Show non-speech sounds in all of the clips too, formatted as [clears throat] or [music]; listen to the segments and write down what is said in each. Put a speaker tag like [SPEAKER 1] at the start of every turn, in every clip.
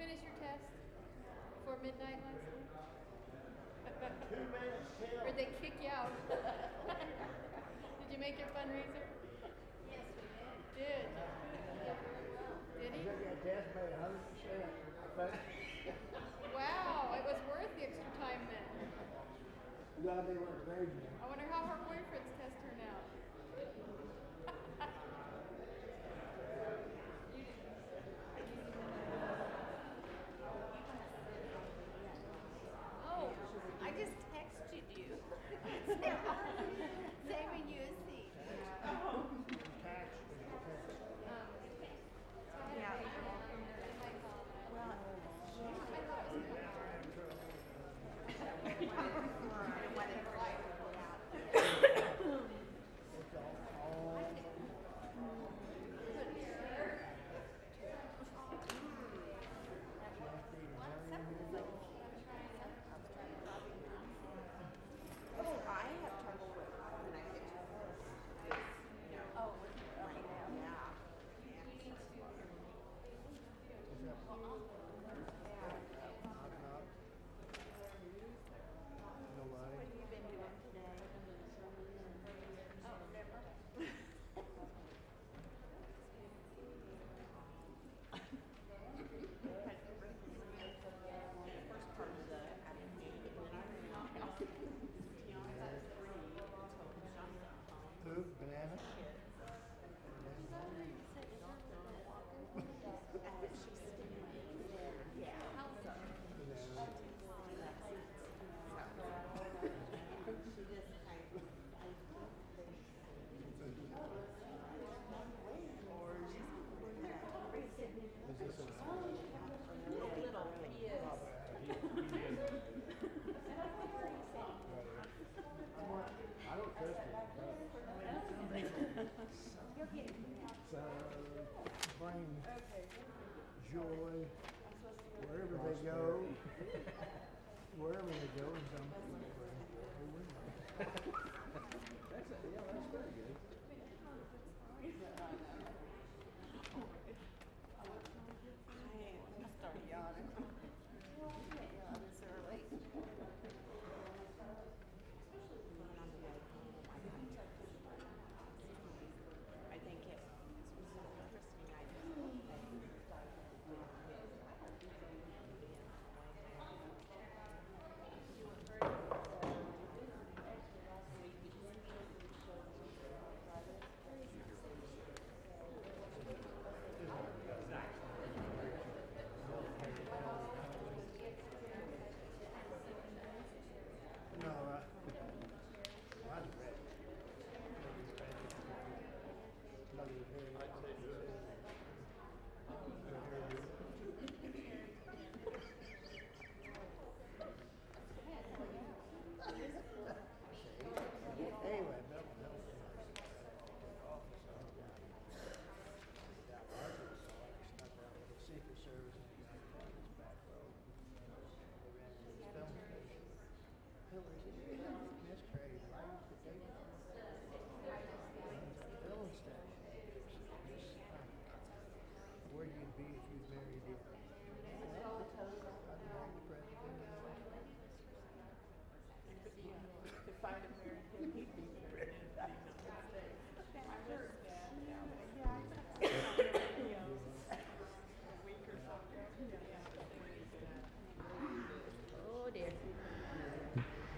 [SPEAKER 1] finish your test before midnight last
[SPEAKER 2] night?
[SPEAKER 1] or they kick you out? [laughs] did you make your fundraiser? Yes, we did. Did? Did he?
[SPEAKER 2] I test made 100%.
[SPEAKER 1] wow, it was worth the extra time then.
[SPEAKER 2] No, they weren't very good. where Wherever they go,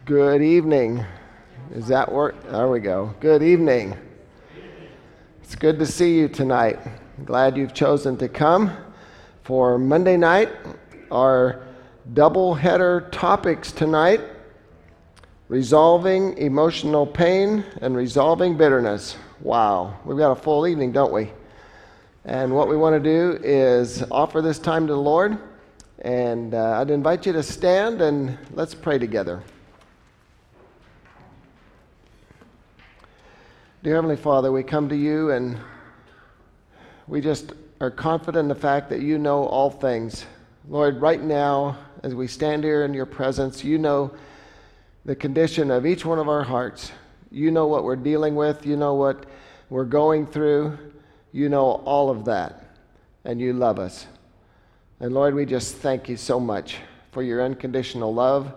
[SPEAKER 2] Good
[SPEAKER 3] evening. Is that work? There we go. Good evening. It's good to see you tonight. glad you've chosen to come for Monday night. Our double header topics tonight resolving emotional pain and resolving bitterness. Wow, we've got a full evening, don't we? And what we want to do is offer this time to the Lord. And uh, I'd invite you to stand and let's pray together. Dear Heavenly Father, we come to you and we just are confident in the fact that you know all things. Lord, right now, as we stand here in your presence, you know the condition of each one of our hearts. You know what we're dealing with, you know what we're going through, you know all of that, and you love us. And Lord, we just thank you so much for your unconditional love.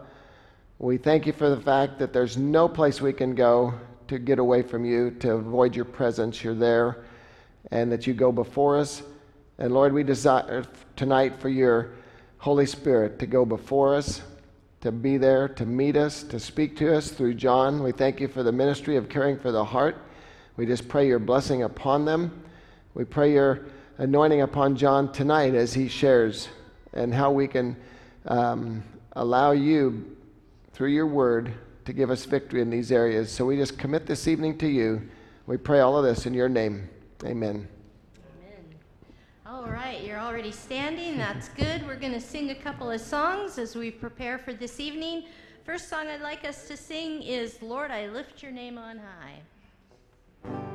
[SPEAKER 3] We thank you for the fact that there's no place we can go to get away from you, to avoid your presence. You're there, and that you go before us. And Lord, we desire tonight for your Holy Spirit to go before us, to be there, to meet us, to speak to us through John. We thank you for the ministry of caring for the heart. We just pray your blessing upon them. We pray your anointing upon John tonight as he shares and how we can um, allow you, through your word, to give us victory in these areas. So we just commit this evening to you. We pray all of this in your name. Amen.
[SPEAKER 4] Amen. All right, you're already standing. That's good. We're going to sing a couple of songs as we prepare for this evening. First song I'd like us to sing is Lord, I Lift Your Name on High.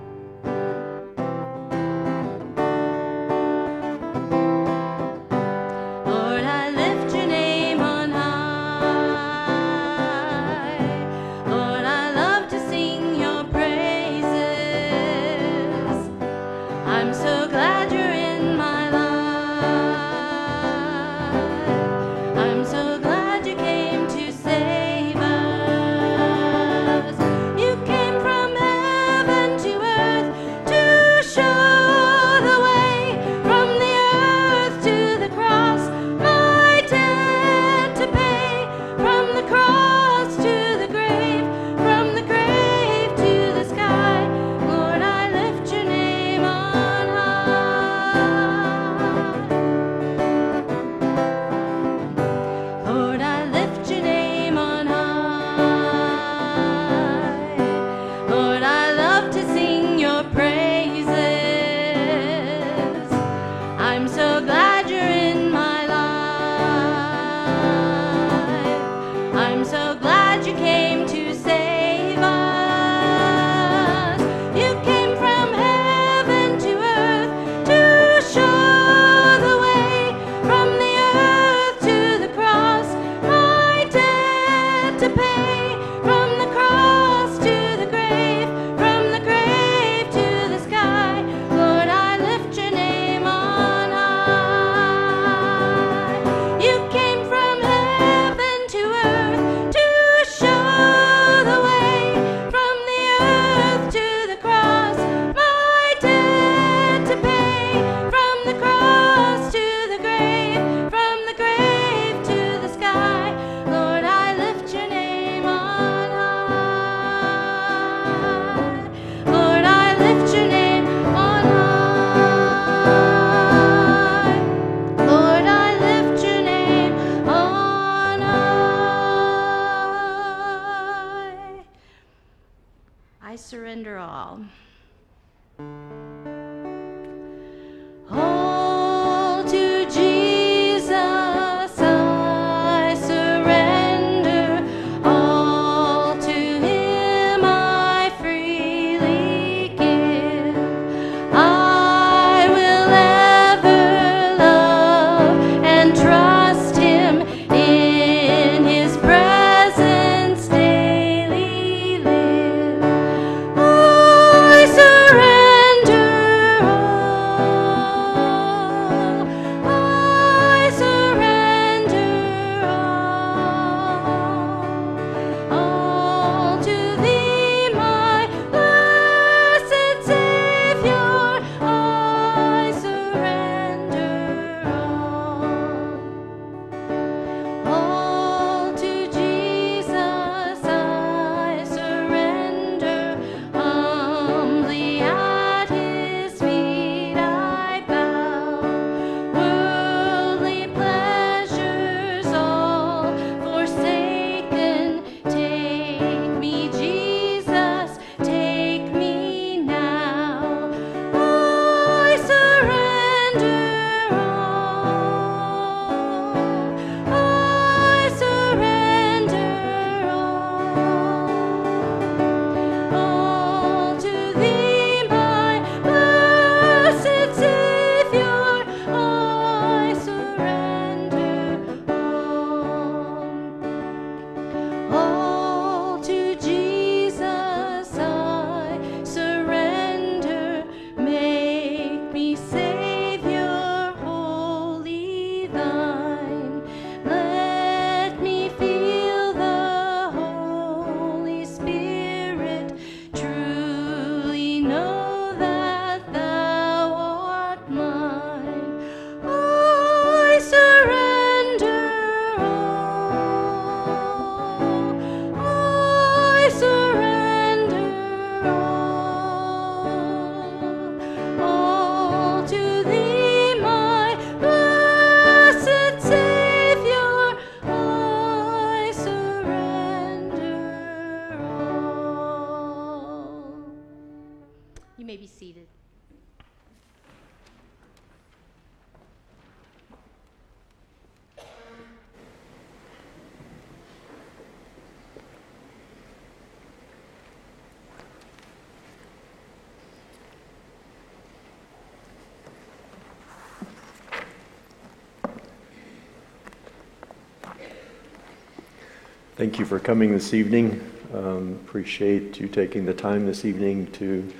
[SPEAKER 5] Thank you for coming this evening. Um, appreciate you taking the time this evening to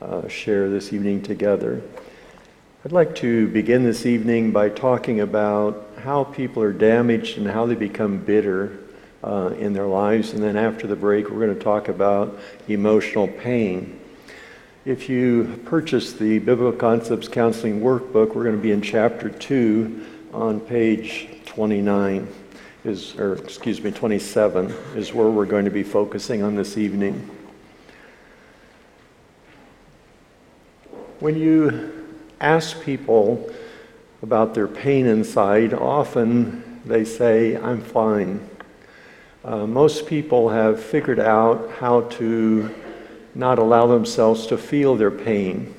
[SPEAKER 5] uh, share this evening together. I'd like to begin this evening by talking about how people are damaged and how they become bitter uh, in their lives. And then after the break, we're going to talk about emotional pain. If you purchase the Biblical Concepts Counseling Workbook, we're going to be in chapter 2 on page 29 is, or excuse me, 27 is where we're going to be focusing on this evening. When you ask people about their pain inside, often they say, I'm fine. Uh, most people have figured out how to not allow themselves to feel their pain.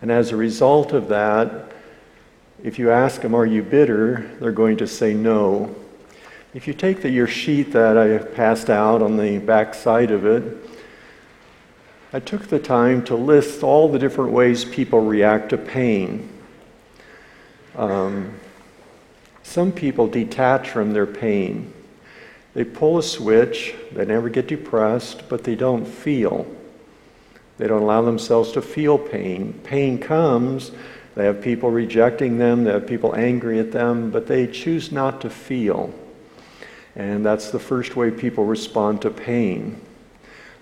[SPEAKER 5] And as a result of that, if you ask them, Are you bitter? they're going to say no. If you take the, your sheet that I passed out on the back side of it, I took the time to list all the different ways people react to pain. Um, some people detach from their pain. They pull a switch, they never get depressed, but they don't feel. They don't allow themselves to feel pain. Pain comes, they have people rejecting them, they have people angry at them, but they choose not to feel. And that's the first way people respond to pain.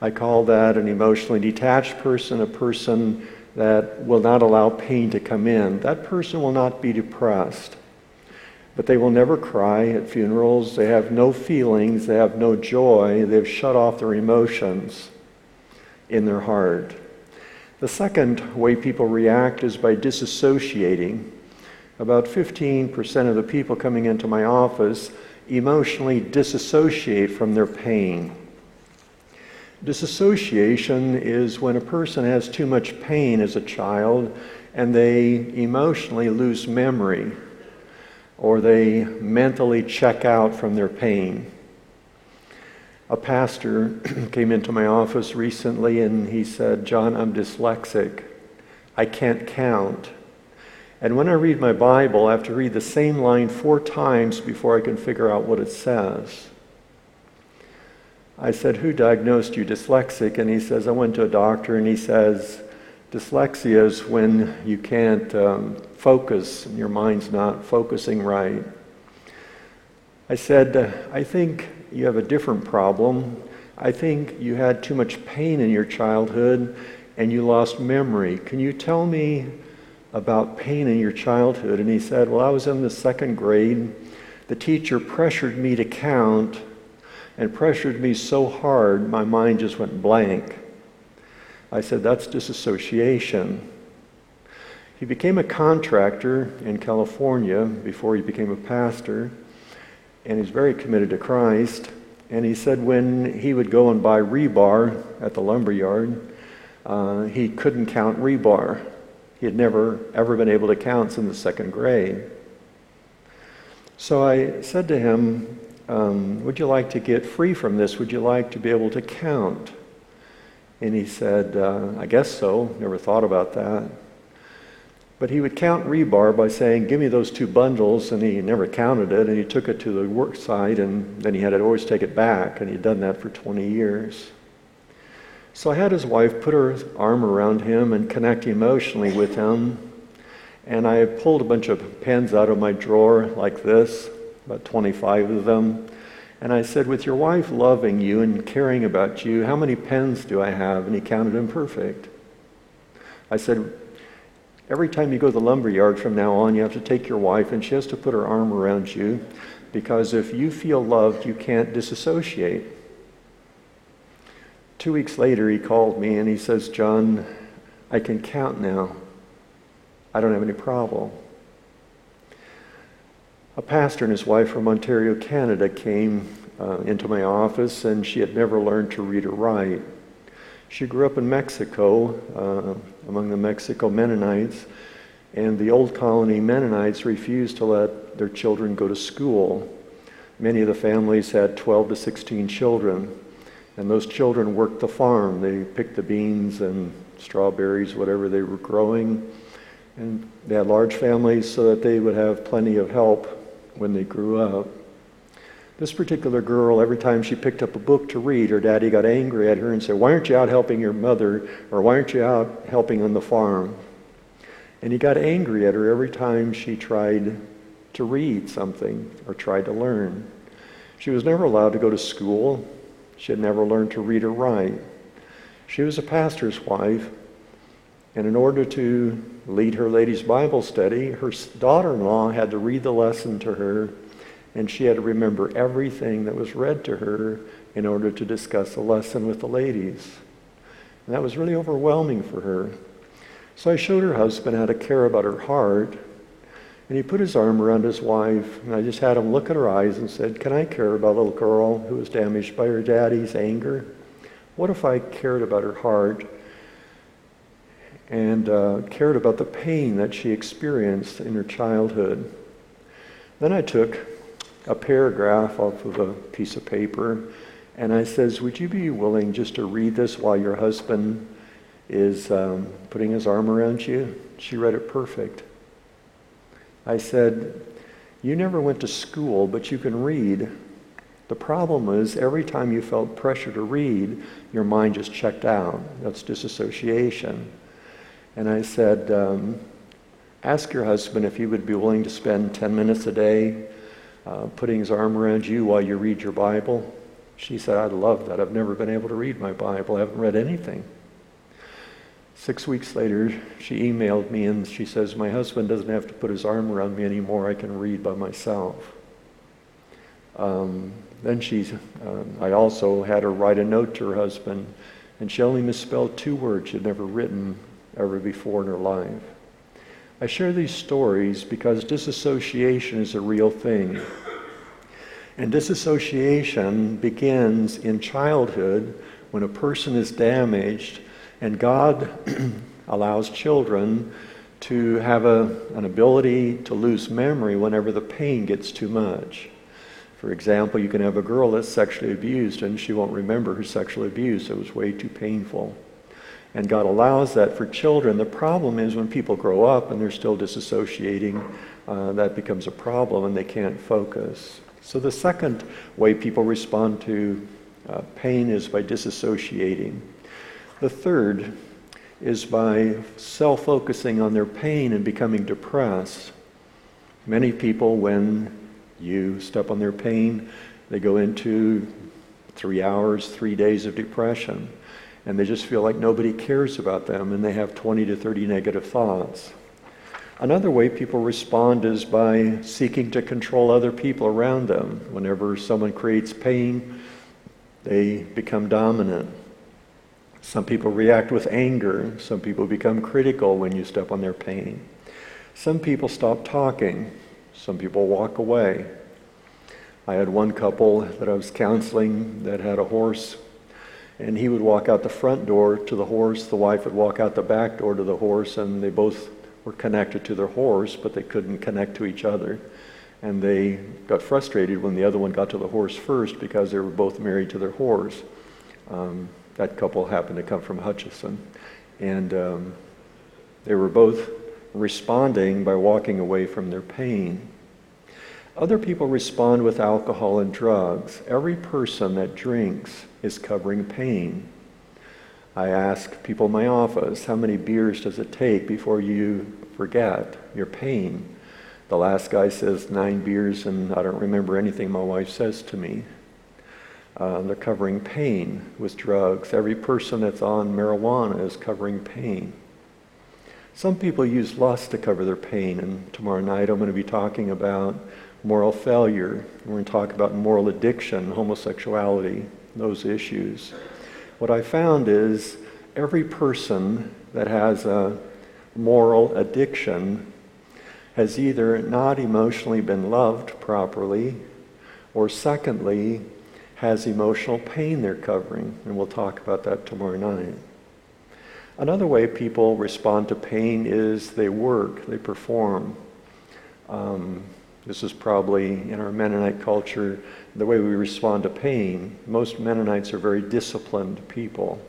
[SPEAKER 5] I call that an emotionally detached person, a person that will not allow pain to come in. That person will not be depressed, but they will never cry at funerals. They have no feelings, they have no joy, they've shut off their emotions in their heart. The second way people react is by disassociating. About 15% of the people coming into my office emotionally disassociate from their pain. Disassociation is when a person has too much pain as a child and they emotionally lose memory or they mentally check out from their pain. A pastor [clears throat] came into my office recently and he said, John, I'm dyslexic. I can't count. And when I read my Bible, I have to read the same line four times before I can figure out what it says. I said, Who diagnosed you dyslexic? And he says, I went to a doctor, and he says, Dyslexia is when you can't um, focus and your mind's not focusing right. I said, I think you have a different problem. I think you had too much pain in your childhood and you lost memory. Can you tell me about pain in your childhood. And he said, Well, I was in the second grade. The teacher pressured me to count and pressured me so hard, my mind just went blank. I said, That's disassociation. He became a contractor in California before he became a pastor, and he's very committed to Christ. And he said when he would go and buy rebar at the lumber yard, uh, he couldn't count rebar. He had never, ever been able to count since the second grade. So I said to him, um, Would you like to get free from this? Would you like to be able to count? And he said, uh, I guess so. Never thought about that. But he would count rebar by saying, Give me those two bundles. And he never counted it. And he took it to the work site. And then he had to always take it back. And he'd done that for 20 years. So I had his wife put her arm around him and connect emotionally with him. And I pulled a bunch of pens out of my drawer like this, about 25 of them. And I said, With your wife loving you and caring about you, how many pens do I have? And he counted them perfect. I said, Every time you go to the lumber yard from now on, you have to take your wife and she has to put her arm around you because if you feel loved, you can't disassociate. Two weeks later, he called me and he says, John, I can count now. I don't have any problem. A pastor and his wife from Ontario, Canada came uh, into my office and she had never learned to read or write. She grew up in Mexico uh, among the Mexico Mennonites, and the old colony Mennonites refused to let their children go to school. Many of the families had 12 to 16 children. And those children worked the farm. They picked the beans and strawberries, whatever they were growing. And they had large families so that they would have plenty of help when they grew up. This particular girl, every time she picked up a book to read, her daddy got angry at her and said, Why aren't you out helping your mother? Or why aren't you out helping on the farm? And he got angry at her every time she tried to read something or tried to learn. She was never allowed to go to school. She had never learned to read or write. She was a pastor's wife, and in order to lead her ladies' Bible study, her daughter in law had to read the lesson to her and she had to remember everything that was read to her in order to discuss the lesson with the ladies. And that was really overwhelming for her. So I showed her husband how to care about her heart, and he put his arm around his wife, and I just had him look at her eyes and said, Can I care about a little girl who was damaged by her daddy's anger? What if I cared about her heart and uh, cared about the pain that she experienced in her childhood? Then I took a paragraph off of a piece of paper. And I says, would you be willing just to read this while your husband is um, putting his arm around you? She read it perfect. I said, you never went to school, but you can read. The problem is every time you felt pressure to read, your mind just checked out. That's disassociation. And I said, um, ask your husband if he would be willing to spend 10 minutes a day uh, putting his arm around you while you read your Bible. She said, I'd love that. I've never been able to read my Bible. I haven't read anything. Six weeks later, she emailed me and she says, My husband doesn't have to put his arm around me anymore. I can read by myself. Um, then she, um, I also had her write a note to her husband, and she only misspelled two words she'd never written ever before in her life. I share these stories because disassociation is a real thing. And disassociation begins in childhood when a person is damaged, and God [clears throat] allows children to have a, an ability to lose memory whenever the pain gets too much. For example, you can have a girl that's sexually abused and she won't remember her sexual abuse. It was way too painful. And God allows that for children. The problem is when people grow up and they're still disassociating, uh, that becomes a problem and they can't focus. So the second way people respond to uh, pain is by disassociating. The third is by self focusing on their pain and becoming depressed. Many people, when you step on their pain, they go into three hours, three days of depression and they just feel like nobody cares about them and they have 20 to 30 negative thoughts. Another way people respond is by seeking to control other people around them. Whenever someone creates pain, they become dominant. Some people react with anger. Some people become critical when you step on their pain. Some people stop talking. Some people walk away. I had one couple that I was counseling that had a horse and he would walk out the front door to the horse. The wife would walk out the back door to the horse, and they both were connected to their horse, but they couldn't connect to each other. And they got frustrated when the other one got to the horse first because they were both married to their horse. Um, that couple happened to come from Hutchinson. And um, they were both responding by walking away from their pain. Other people respond with alcohol and drugs. Every person that drinks is covering pain. I ask people in my office, how many beers does it take before you forget your pain? The last guy says nine beers, and I don't remember anything my wife says to me. Uh, they're covering pain with drugs. Every person that's on marijuana is covering pain. Some people use lust to cover their pain, and tomorrow night I'm going to be talking about moral failure. We're going to talk about moral addiction, homosexuality, those issues. What I found is every person that has a moral addiction has either not emotionally been loved properly, or secondly, has emotional pain they're covering. And we'll talk about that tomorrow night. Another way people respond to pain is they work, they perform. Um, this is probably in our Mennonite culture the way we respond to pain. Most Mennonites are very disciplined people.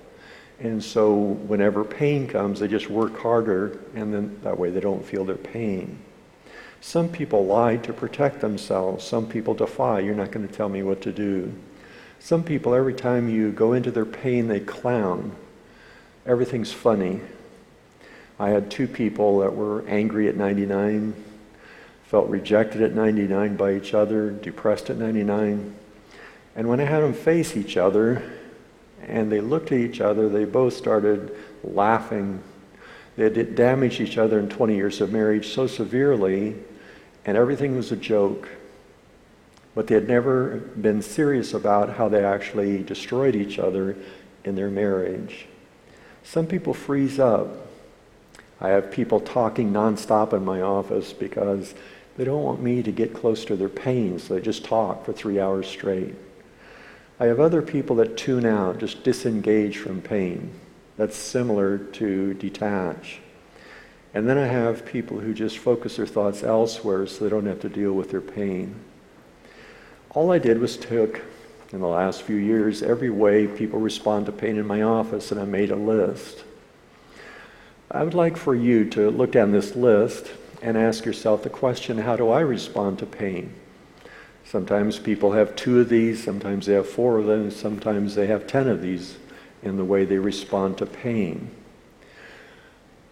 [SPEAKER 5] And so whenever pain comes, they just work harder, and then that way they don't feel their pain. Some people lie to protect themselves. Some people defy. You're not going to tell me what to do. Some people, every time you go into their pain, they clown. Everything's funny. I had two people that were angry at 99, felt rejected at 99 by each other, depressed at 99. And when I had them face each other and they looked at each other, they both started laughing. They had damaged each other in 20 years of marriage so severely, and everything was a joke. But they had never been serious about how they actually destroyed each other in their marriage. Some people freeze up. I have people talking nonstop in my office because they don't want me to get close to their pain, so they just talk for three hours straight. I have other people that tune out, just disengage from pain. That's similar to detach. And then I have people who just focus their thoughts elsewhere so they don't have to deal with their pain. All I did was took, in the last few years, every way people respond to pain in my office, and I made a list. I would like for you to look down this list and ask yourself the question how do I respond to pain? Sometimes people have two of these, sometimes they have four of them, sometimes they have ten of these in the way they respond to pain.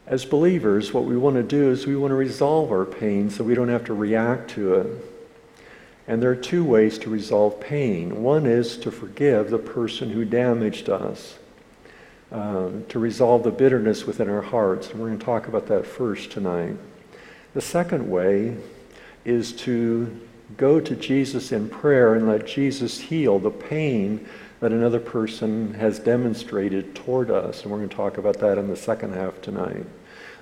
[SPEAKER 5] As believers, what we want to do is we want to resolve our pain so we don't have to react to it. And there are two ways to resolve pain. One is to forgive the person who damaged us, uh, to resolve the bitterness within our hearts. And we're going to talk about that first tonight. The second way is to go to Jesus in prayer and let Jesus heal the pain that another person has demonstrated toward us. And we're going to talk about that in the second half tonight.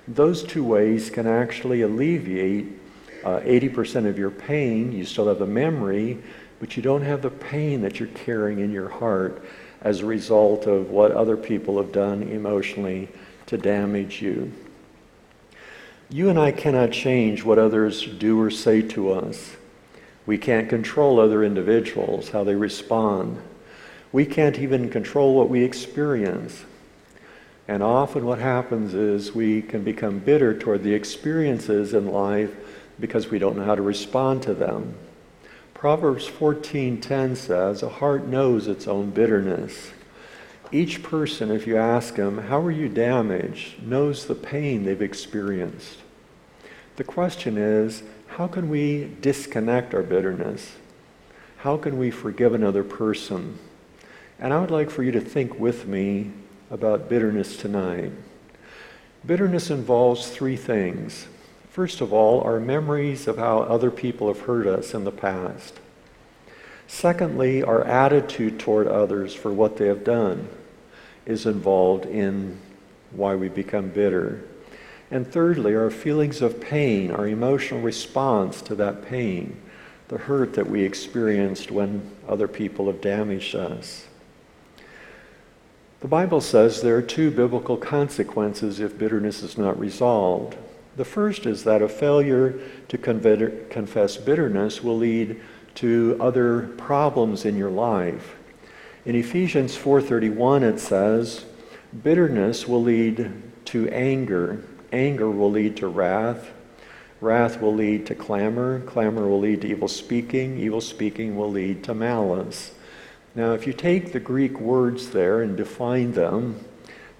[SPEAKER 5] Those two ways can actually alleviate uh, 80% of your pain. You still have the memory, but you don't have the pain that you're carrying in your heart as a result of what other people have done emotionally to damage you. You and I cannot change what others do or say to us. We can't control other individuals, how they respond. We can't even control what we experience. And often what happens is we can become bitter toward the experiences in life because we don't know how to respond to them. Proverbs 14:10 says, "A heart knows its own bitterness." Each person, if you ask them, "How are you damaged?" knows the pain they've experienced. The question is, how can we disconnect our bitterness? How can we forgive another person? And I would like for you to think with me about bitterness tonight. Bitterness involves three things. First of all, our memories of how other people have hurt us in the past. Secondly, our attitude toward others for what they have done is involved in why we become bitter. And thirdly, our feelings of pain, our emotional response to that pain, the hurt that we experienced when other people have damaged us. The Bible says there are two biblical consequences if bitterness is not resolved. The first is that a failure to confess bitterness will lead to other problems in your life. In Ephesians 4:31 it says, bitterness will lead to anger, Anger will lead to wrath. Wrath will lead to clamor. Clamor will lead to evil speaking. Evil speaking will lead to malice. Now, if you take the Greek words there and define them,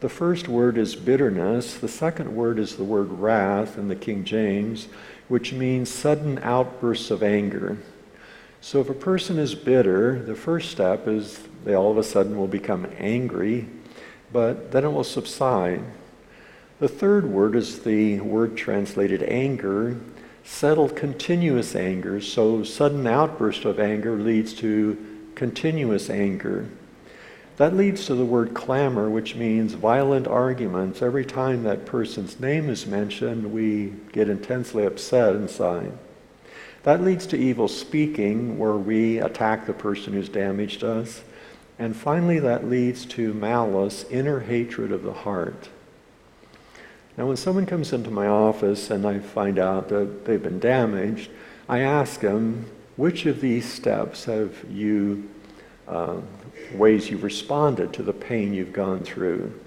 [SPEAKER 5] the first word is bitterness. The second word is the word wrath in the King James, which means sudden outbursts of anger. So if a person is bitter, the first step is they all of a sudden will become angry, but then it will subside. The third word is the word translated anger, settled continuous anger. So, sudden outburst of anger leads to continuous anger. That leads to the word clamor, which means violent arguments. Every time that person's name is mentioned, we get intensely upset inside. That leads to evil speaking, where we attack the person who's damaged us. And finally, that leads to malice, inner hatred of the heart. Now, when someone comes into my office and I find out that they've been damaged, I ask them, which of these steps have you, uh, ways you've responded to the pain you've gone through?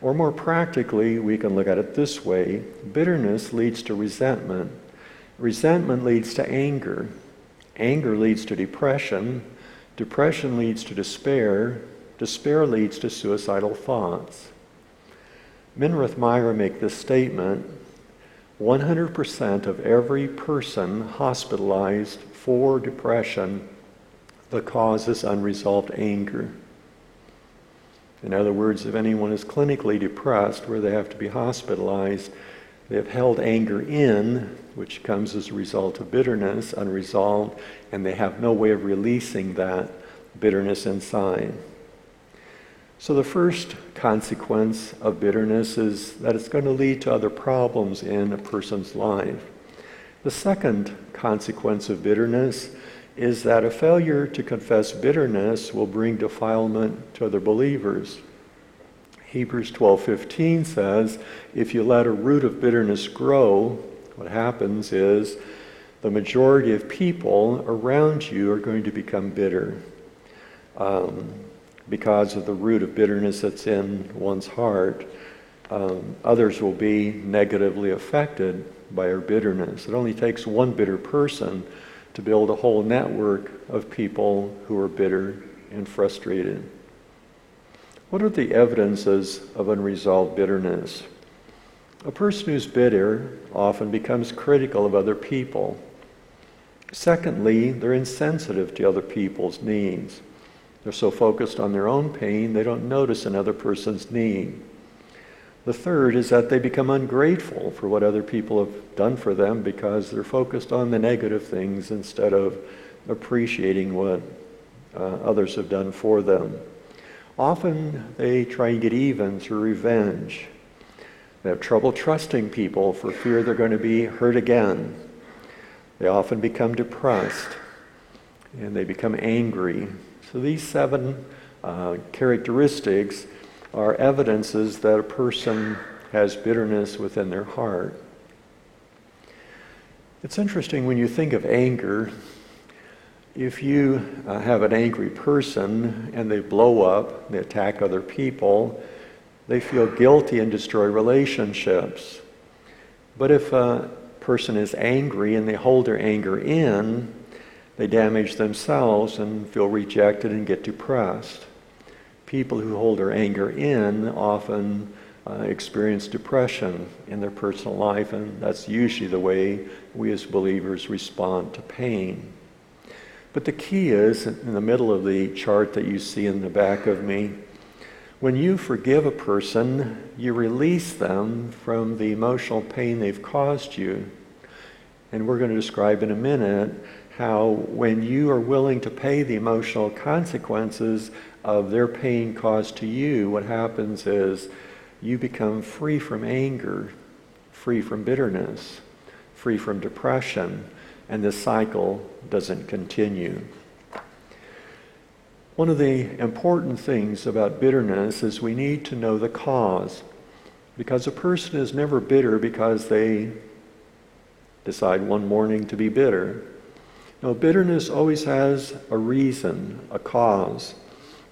[SPEAKER 5] Or more practically, we can look at it this way bitterness leads to resentment, Resentment leads to anger. Anger leads to depression. Depression leads to despair. Despair leads to suicidal thoughts. Minirth Meier make this statement 100% of every person hospitalized for depression, the cause is unresolved anger. In other words, if anyone is clinically depressed where they have to be hospitalized, they have held anger in, which comes as a result of bitterness, unresolved, and they have no way of releasing that bitterness inside. So, the first consequence of bitterness is that it's going to lead to other problems in a person's life. The second consequence of bitterness is that a failure to confess bitterness will bring defilement to other believers. Hebrews 12:15 says, if you let a root of bitterness grow, what happens is the majority of people around you are going to become bitter. Um, because of the root of bitterness that's in one's heart, um, others will be negatively affected by our bitterness. It only takes one bitter person to build a whole network of people who are bitter and frustrated. What are the evidences of unresolved bitterness? A person who's bitter often becomes critical of other people. Secondly, they're insensitive to other people's needs. They're so focused on their own pain, they don't notice another person's need. The third is that they become ungrateful for what other people have done for them because they're focused on the negative things instead of appreciating what uh, others have done for them. Often they try and get even through revenge. They have trouble trusting people for fear they're going to be hurt again. They often become depressed and they become angry so these seven uh, characteristics are evidences that a person has bitterness within their heart. It's interesting when you think of anger, if you uh, have an angry person and they blow up, they attack other people, they feel guilty and destroy relationships. But if a person is angry and they hold their anger in, they damage themselves and feel rejected and get depressed. People who hold their anger in often uh, experience depression in their personal life, and that's usually the way we as believers respond to pain. But the key is in the middle of the chart that you see in the back of me when you forgive a person, you release them from the emotional pain they've caused you. And we're going to describe in a minute how when you are willing to pay the emotional consequences of their pain caused to you, what happens is you become free from anger, free from bitterness, free from depression, and this cycle doesn't continue. One of the important things about bitterness is we need to know the cause. Because a person is never bitter because they decide one morning to be bitter. No, bitterness always has a reason, a cause.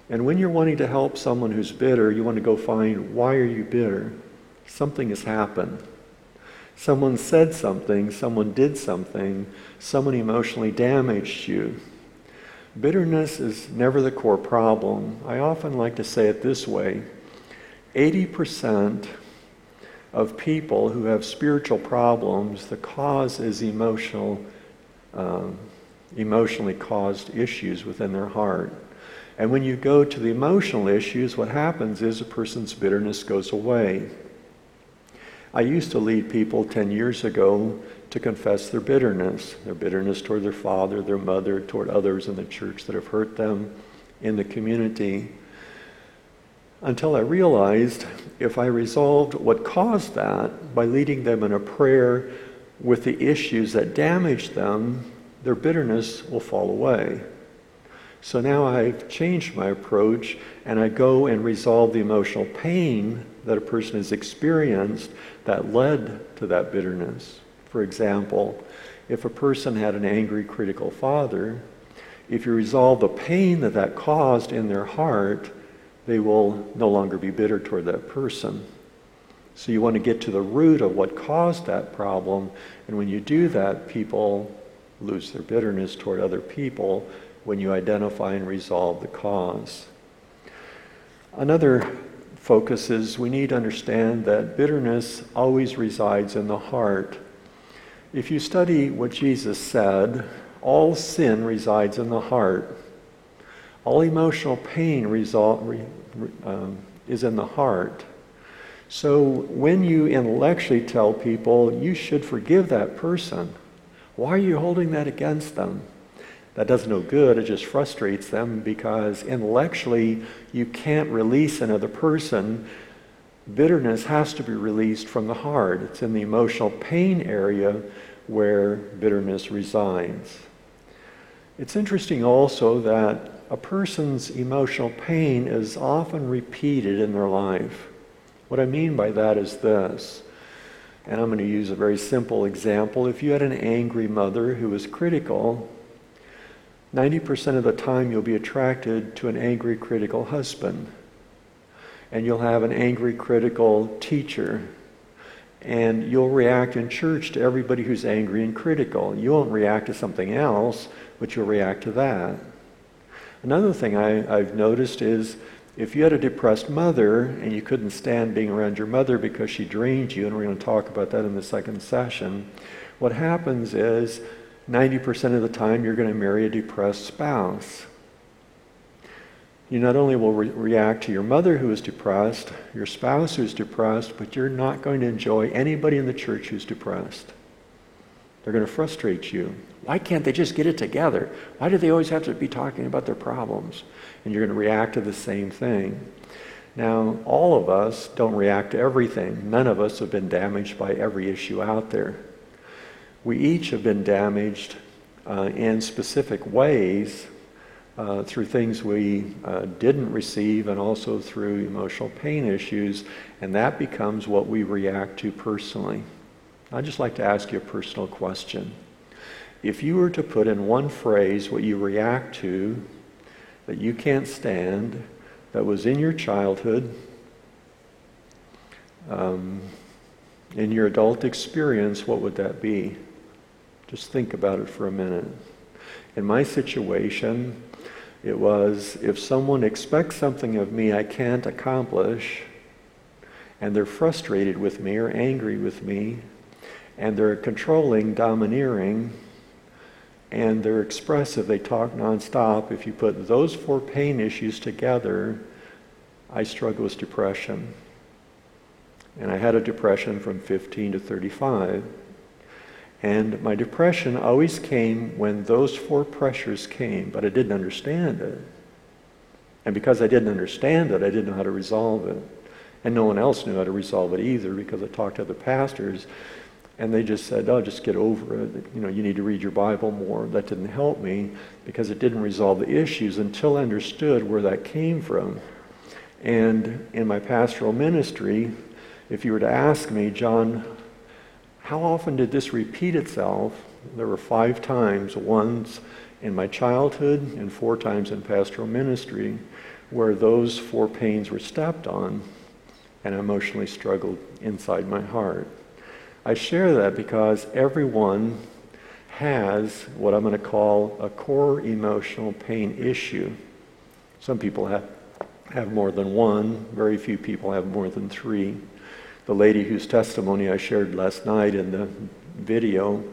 [SPEAKER 5] And when you're wanting to help someone who's bitter, you want to go find why are you bitter? Something has happened. Someone said something, someone did something, someone emotionally damaged you. Bitterness is never the core problem. I often like to say it this way 80% of people who have spiritual problems, the cause is emotional um, emotionally caused issues within their heart. And when you go to the emotional issues, what happens is a person's bitterness goes away. I used to lead people 10 years ago to confess their bitterness, their bitterness toward their father, their mother, toward others in the church that have hurt them, in the community. Until I realized if I resolved what caused that by leading them in a prayer with the issues that damaged them, their bitterness will fall away. So now I've changed my approach and I go and resolve the emotional pain that a person has experienced that led to that bitterness. For example, if a person had an angry, critical father, if you resolve the pain that that caused in their heart, they will no longer be bitter toward that person. So you want to get to the root of what caused that problem. And when you do that, people lose their bitterness toward other people when you identify and resolve the cause. Another focus is we need to understand that bitterness always resides in the heart. If you study what Jesus said, all sin resides in the heart. All emotional pain result, um, is in the heart. So when you intellectually tell people you should forgive that person, why are you holding that against them? That does no good. It just frustrates them because intellectually you can't release another person. Bitterness has to be released from the heart. It's in the emotional pain area where bitterness resides. It's interesting also that a person's emotional pain is often repeated in their life. What I mean by that is this, and I'm going to use a very simple example. If you had an angry mother who was critical, 90% of the time you'll be attracted to an angry, critical husband. And you'll have an angry, critical teacher. And you'll react in church to everybody who's angry and critical. You won't react to something else, but you'll react to that. Another thing I, have noticed is if you had a depressed mother and you couldn't stand being around your mother because she drained you, and we're going to talk about that in the second session, what happens is 90% of the time you're going to marry a depressed spouse. You not only will re- react to your mother who is depressed, your spouse who's depressed, but you're not going to enjoy anybody in the church who's depressed. They're going to frustrate you. Why can't they just get it together? Why do they always have to be talking about their problems? And you're going to react to the same thing. Now, all of us don't react to everything. None of us have been damaged by every issue out there we each have been damaged uh, in specific ways uh, through things we uh, didn't receive and also through emotional pain issues, and that becomes what we react to personally. I'd just like to ask you a personal question. If you were to put in one phrase what you react to that you can't stand, that was in your childhood, um, in your adult experience, what would that be? Just think about it for a minute. In my situation, it was if someone expects something of me I can't accomplish, and they're frustrated with me or angry with me, and they're controlling, domineering, and they're expressive, they talk nonstop. If you put those four pain issues together, I struggle with depression. And I had a depression from 15 to 35. And my depression always came when those four pressures came, but I didn't understand it. And because I didn't understand it, I didn't know how to resolve it. And no one else knew how to resolve it either because I talked to other pastors and they just said, oh, just get over it. You know, you need to read your Bible more. That didn't help me because it didn't resolve the issues until I understood where that came from. And in my pastoral ministry, if you were to ask me, John, how often did this repeat itself? There were five times, once in my childhood and four times in pastoral ministry, where those four pains were stepped on and emotionally struggled inside my heart. I share that because everyone has what I'm going to call a core emotional pain issue. Some people have, have more than one, very few people have more than three the lady whose testimony I shared last night in the video,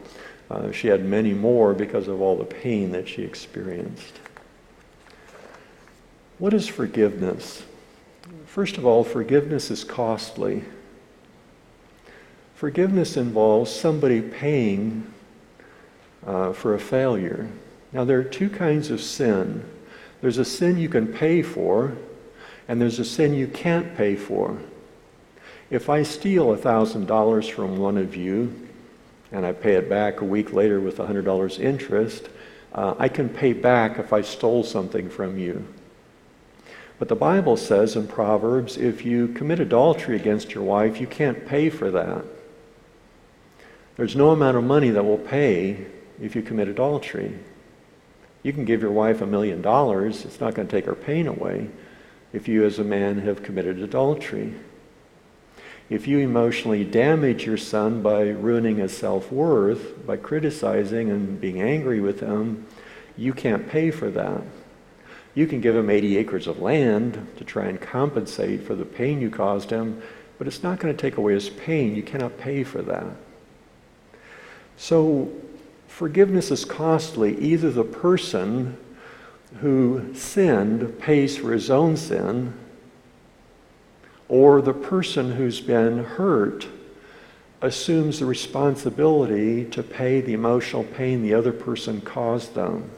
[SPEAKER 5] uh, she had many more because of all the pain that she experienced. What is forgiveness? First of all, forgiveness is costly. Forgiveness involves somebody paying uh, for a failure. Now, there are two kinds of sin there's a sin you can pay for, and there's a sin you can't pay for. If I steal $1,000 from one of you and I pay it back a week later with $100 interest, uh, I can pay back if I stole something from you. But the Bible says in Proverbs if you commit adultery against your wife, you can't pay for that. There's no amount of money that will pay if you commit adultery. You can give your wife a million dollars, it's not going to take her pain away if you, as a man, have committed adultery. If you emotionally damage your son by ruining his self worth, by criticizing and being angry with him, you can't pay for that. You can give him 80 acres of land to try and compensate for the pain you caused him, but it's not going to take away his pain. You cannot pay for that. So, forgiveness is costly. Either the person who sinned pays for his own sin, or the person who's been hurt assumes the responsibility to pay the emotional pain the other person caused them.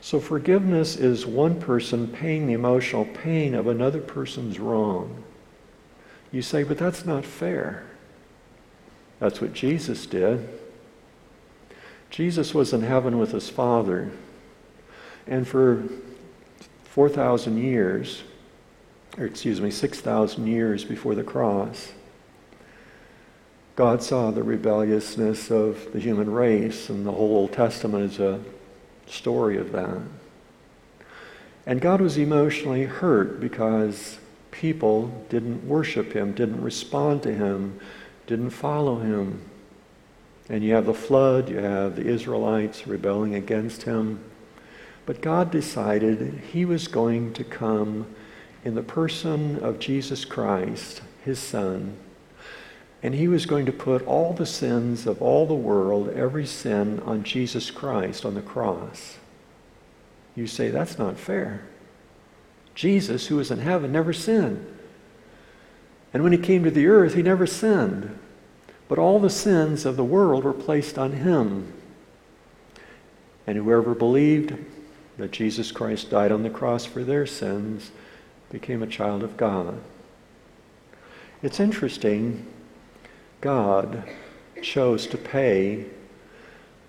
[SPEAKER 5] So, forgiveness is one person paying the emotional pain of another person's wrong. You say, but that's not fair. That's what Jesus did. Jesus was in heaven with his Father. And for 4,000 years, or excuse me, 6,000 years before the cross, God saw the rebelliousness of the human race, and the whole Old Testament is a story of that. And God was emotionally hurt because people didn't worship him, didn't respond to him, didn't follow him. And you have the flood, you have the Israelites rebelling against him. But God decided he was going to come in the person of Jesus Christ, his son, and he was going to put all the sins of all the world, every sin, on Jesus Christ on the cross. You say, that's not fair. Jesus, who was in heaven, never sinned. And when he came to the earth, he never sinned. But all the sins of the world were placed on him. And whoever believed that Jesus Christ died on the cross for their sins became a child of God. It's interesting, God chose to pay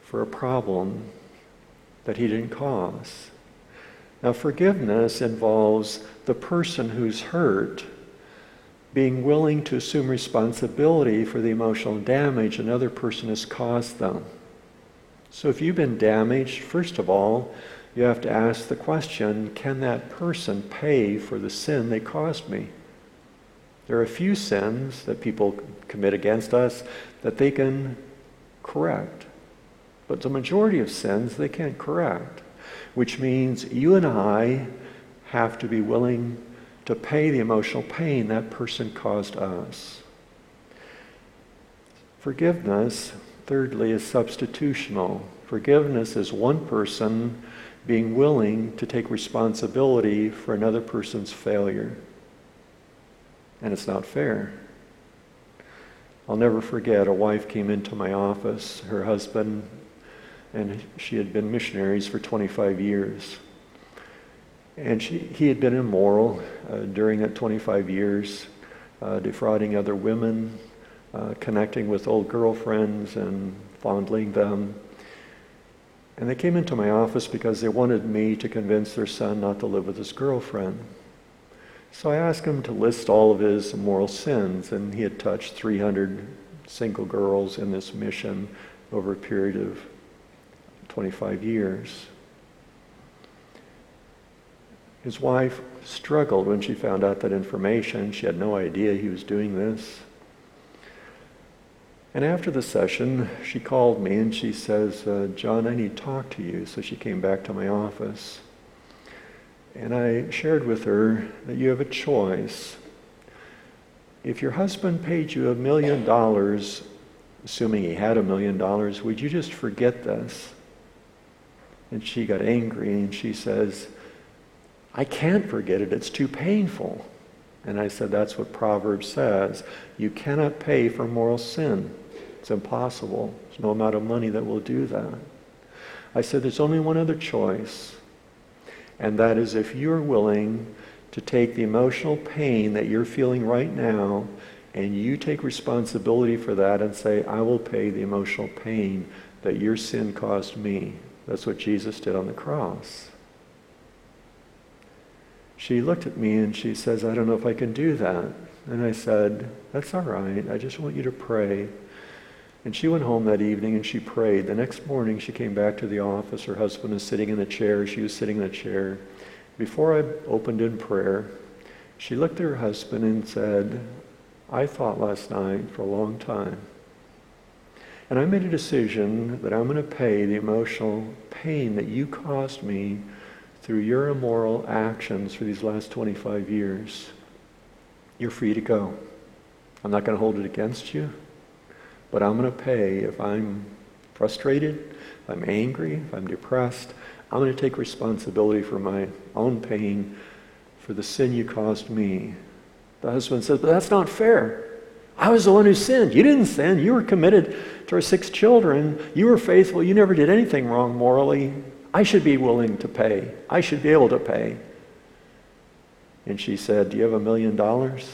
[SPEAKER 5] for a problem that he didn't cause. Now, forgiveness involves the person who's hurt being willing to assume responsibility for the emotional damage another person has caused them. So, if you've been damaged, first of all, you have to ask the question can that person pay for the sin they caused me? There are a few sins that people commit against us that they can correct. But the majority of sins they can't correct, which means you and I have to be willing to pay the emotional pain that person caused us. Forgiveness, thirdly, is substitutional. Forgiveness is one person being willing to take responsibility for another person's failure. And it's not fair. I'll never forget a wife came into my office, her husband, and she had been missionaries for 25 years. And she, he had been immoral uh, during that 25 years, uh, defrauding other women, uh, connecting with old girlfriends and fondling them. And they came into my office because they wanted me to convince their son not to live with his girlfriend. So I asked him to list all of his moral sins, and he had touched 300 single girls in this mission over a period of 25 years. His wife struggled when she found out that information. She had no idea he was doing this. And after the session, she called me and she says, uh, John, I need to talk to you. So she came back to my office. And I shared with her that you have a choice. If your husband paid you a million dollars, assuming he had a million dollars, would you just forget this? And she got angry and she says, I can't forget it. It's too painful. And I said, That's what Proverbs says. You cannot pay for moral sin. It's impossible. There's no amount of money that will do that. I said, there's only one other choice, and that is if you're willing to take the emotional pain that you're feeling right now and you take responsibility for that and say, I will pay the emotional pain that your sin caused me. That's what Jesus did on the cross. She looked at me and she says, I don't know if I can do that. And I said, That's all right. I just want you to pray. And she went home that evening and she prayed. The next morning, she came back to the office. Her husband was sitting in a chair. She was sitting in a chair. Before I opened in prayer, she looked at her husband and said, I thought last night for a long time. And I made a decision that I'm going to pay the emotional pain that you caused me through your immoral actions for these last 25 years. You're free to go. I'm not going to hold it against you, but I'm going to pay if I'm frustrated, if I'm angry, if I'm depressed. I'm going to take responsibility for my own pain for the sin you caused me. The husband says, But that's not fair. I was the one who sinned. You didn't sin. You were committed to our six children. You were faithful. You never did anything wrong morally. I should be willing to pay. I should be able to pay. And she said, Do you have a million dollars?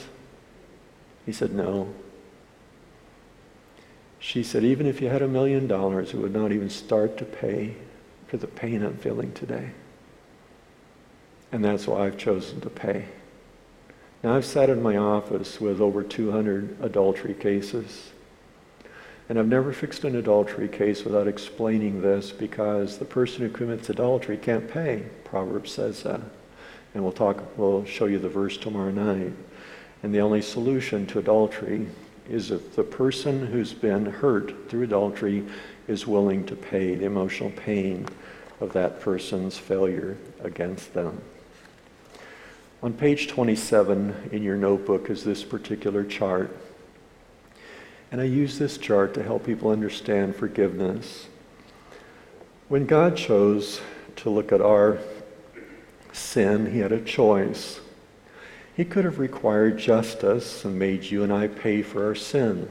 [SPEAKER 5] He said, No. She said, Even if you had a million dollars, it would not even start to pay for the pain I'm feeling today. And that's why I've chosen to pay. Now, I've sat in my office with over 200 adultery cases. And I've never fixed an adultery case without explaining this because the person who commits adultery can't pay. Proverbs says that. And we'll talk, we'll show you the verse tomorrow night. And the only solution to adultery is if the person who's been hurt through adultery is willing to pay the emotional pain of that person's failure against them. On page 27 in your notebook is this particular chart. And I use this chart to help people understand forgiveness. When God chose to look at our sin, He had a choice. He could have required justice and made you and I pay for our sin.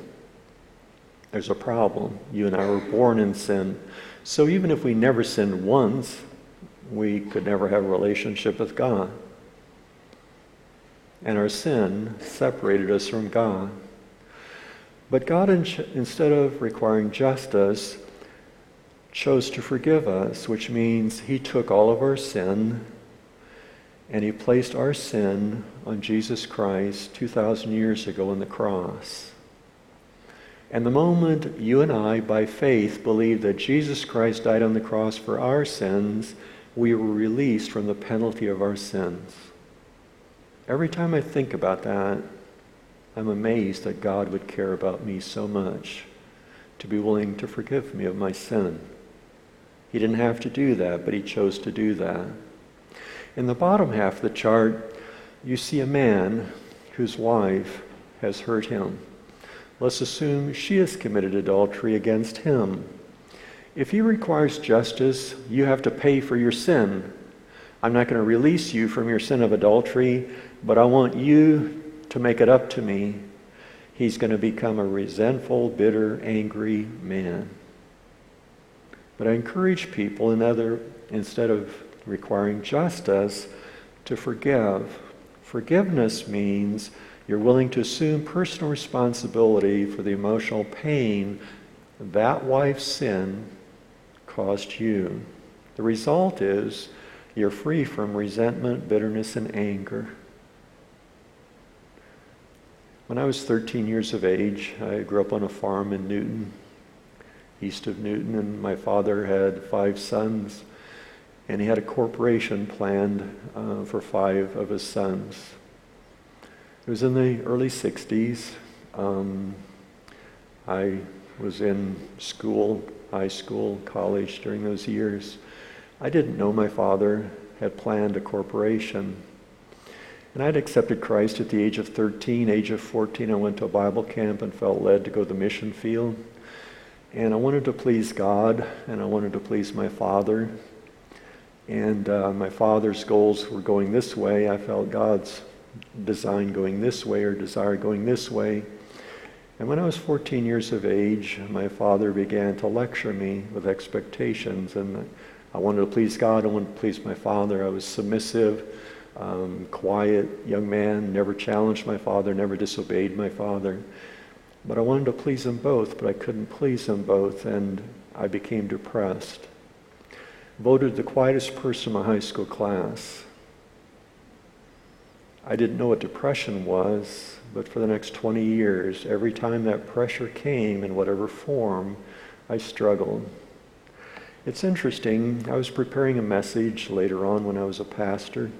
[SPEAKER 5] There's a problem. You and I were born in sin. So even if we never sinned once, we could never have a relationship with God. And our sin separated us from God. But God, instead of requiring justice, chose to forgive us, which means He took all of our sin and He placed our sin on Jesus Christ 2,000 years ago on the cross. And the moment you and I, by faith, believe that Jesus Christ died on the cross for our sins, we were released from the penalty of our sins. Every time I think about that, I'm amazed that God would care about me so much to be willing to forgive me of my sin. He didn't have to do that, but he chose to do that. In the bottom half of the chart, you see a man whose wife has hurt him. Let's assume she has committed adultery against him. If he requires justice, you have to pay for your sin. I'm not going to release you from your sin of adultery, but I want you to make it up to me. He's going to become a resentful, bitter, angry man. But I encourage people, other, instead of requiring justice, to forgive. Forgiveness means you're willing to assume personal responsibility for the emotional pain that wife's sin caused you. The result is you're free from resentment, bitterness, and anger. When I was 13 years of age, I grew up on a farm in Newton, east of Newton, and my father had five sons, and he had a corporation planned uh, for five of his sons. It was in the early 60s. Um, I was in school, high school, college during those years. I didn't know my father had planned a corporation. And I'd accepted Christ at the age of 13. Age of 14, I went to a Bible camp and felt led to go to the mission field. And I wanted to please God, and I wanted to please my father. And uh, my father's goals were going this way. I felt God's design going this way or desire going this way. And when I was 14 years of age, my father began to lecture me with expectations. And I wanted to please God, I wanted to please my father. I was submissive, um, quiet young man, never challenged my father, never disobeyed my father. But I wanted to please them both, but I couldn't please them both, and I became depressed. Voted the quietest person in my high school class. I didn't know what depression was, but for the next 20 years, every time that pressure came in whatever form, I struggled. It's interesting, I was preparing a message later on when I was a pastor,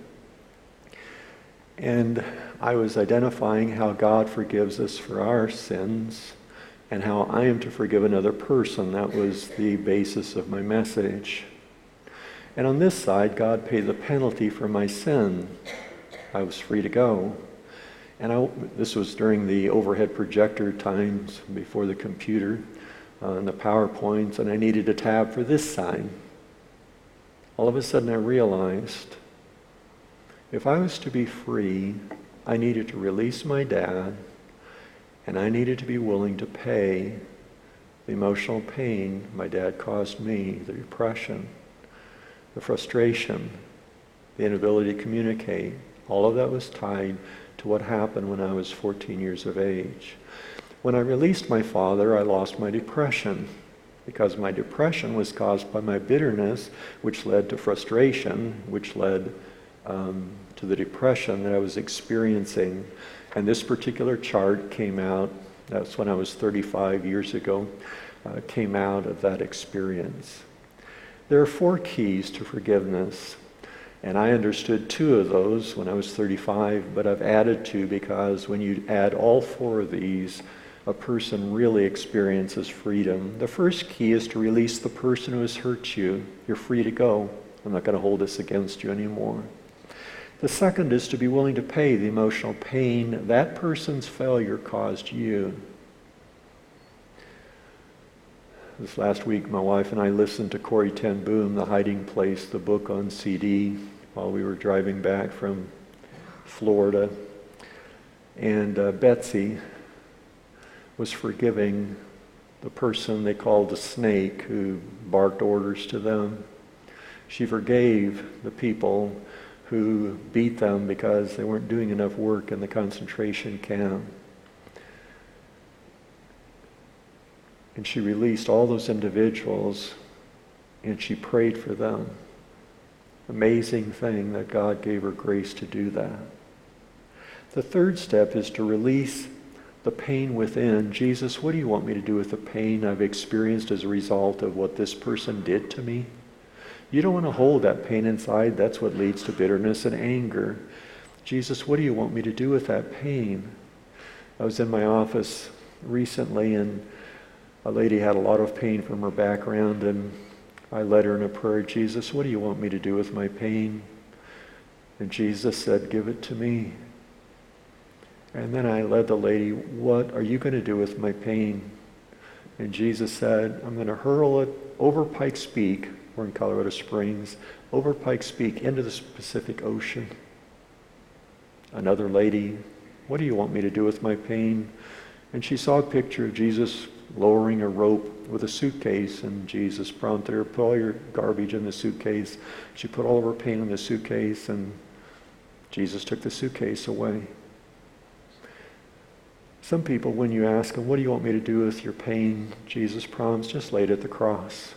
[SPEAKER 5] And I was identifying how God forgives us for our sins and how I am to forgive another person. That was the basis of my message. And on this side, God paid the penalty for my sin. I was free to go. And I, this was during the overhead projector times before the computer uh, and the PowerPoints, and I needed a tab for this sign. All of a sudden, I realized if I was to be free, I needed to release my dad, and I needed to be willing to pay the emotional pain my dad caused me, the depression, the frustration, the inability to communicate. All of that was tied to what happened when I was 14 years of age. When I released my father, I lost my depression because my depression was caused by my bitterness, which led to frustration, which led um, to the depression that I was experiencing. And this particular chart came out, that's when I was 35 years ago, uh, came out of that experience. There are four keys to forgiveness. And I understood two of those when I was 35, but I've added two because when you add all four of these, a person really experiences freedom. The first key is to release the person who has hurt you. You're free to go. I'm not going to hold this against you anymore. The second is to be willing to pay the emotional pain that person's failure caused you. This last week, my wife and I listened to Corrie ten Boom, The Hiding Place, the book on CD, while we were driving back from Florida. And uh, Betsy was forgiving the person they called the snake who barked orders to them. She forgave the people who beat them because they weren't doing enough work in the concentration camp. And she released all those individuals and she prayed for them. Amazing thing that God gave her grace to do that. The third step is to release the pain within. Jesus, what do you want me to do with the pain I've experienced as a result of what this person did to me? You don't want to hold that pain inside. That's what leads to bitterness and anger. Jesus, what do you want me to do with that pain? I was in my office recently and a lady had a lot of pain from her background, and I led her in a prayer Jesus, what do you want me to do with my pain? And Jesus said, Give it to me. And then I led the lady, What are you going to do with my pain? And Jesus said, I'm going to hurl it over Pikes Peak, we're in Colorado Springs, over Pikes Peak into the Pacific Ocean. Another lady, What do you want me to do with my pain? And she saw a picture of Jesus lowering a rope with a suitcase, and Jesus prompted her, put all your garbage in the suitcase. She put all of her pain in the suitcase, and Jesus took the suitcase away. Some people, when you ask them, What do you want me to do with your pain? Jesus promised, just lay it at the cross.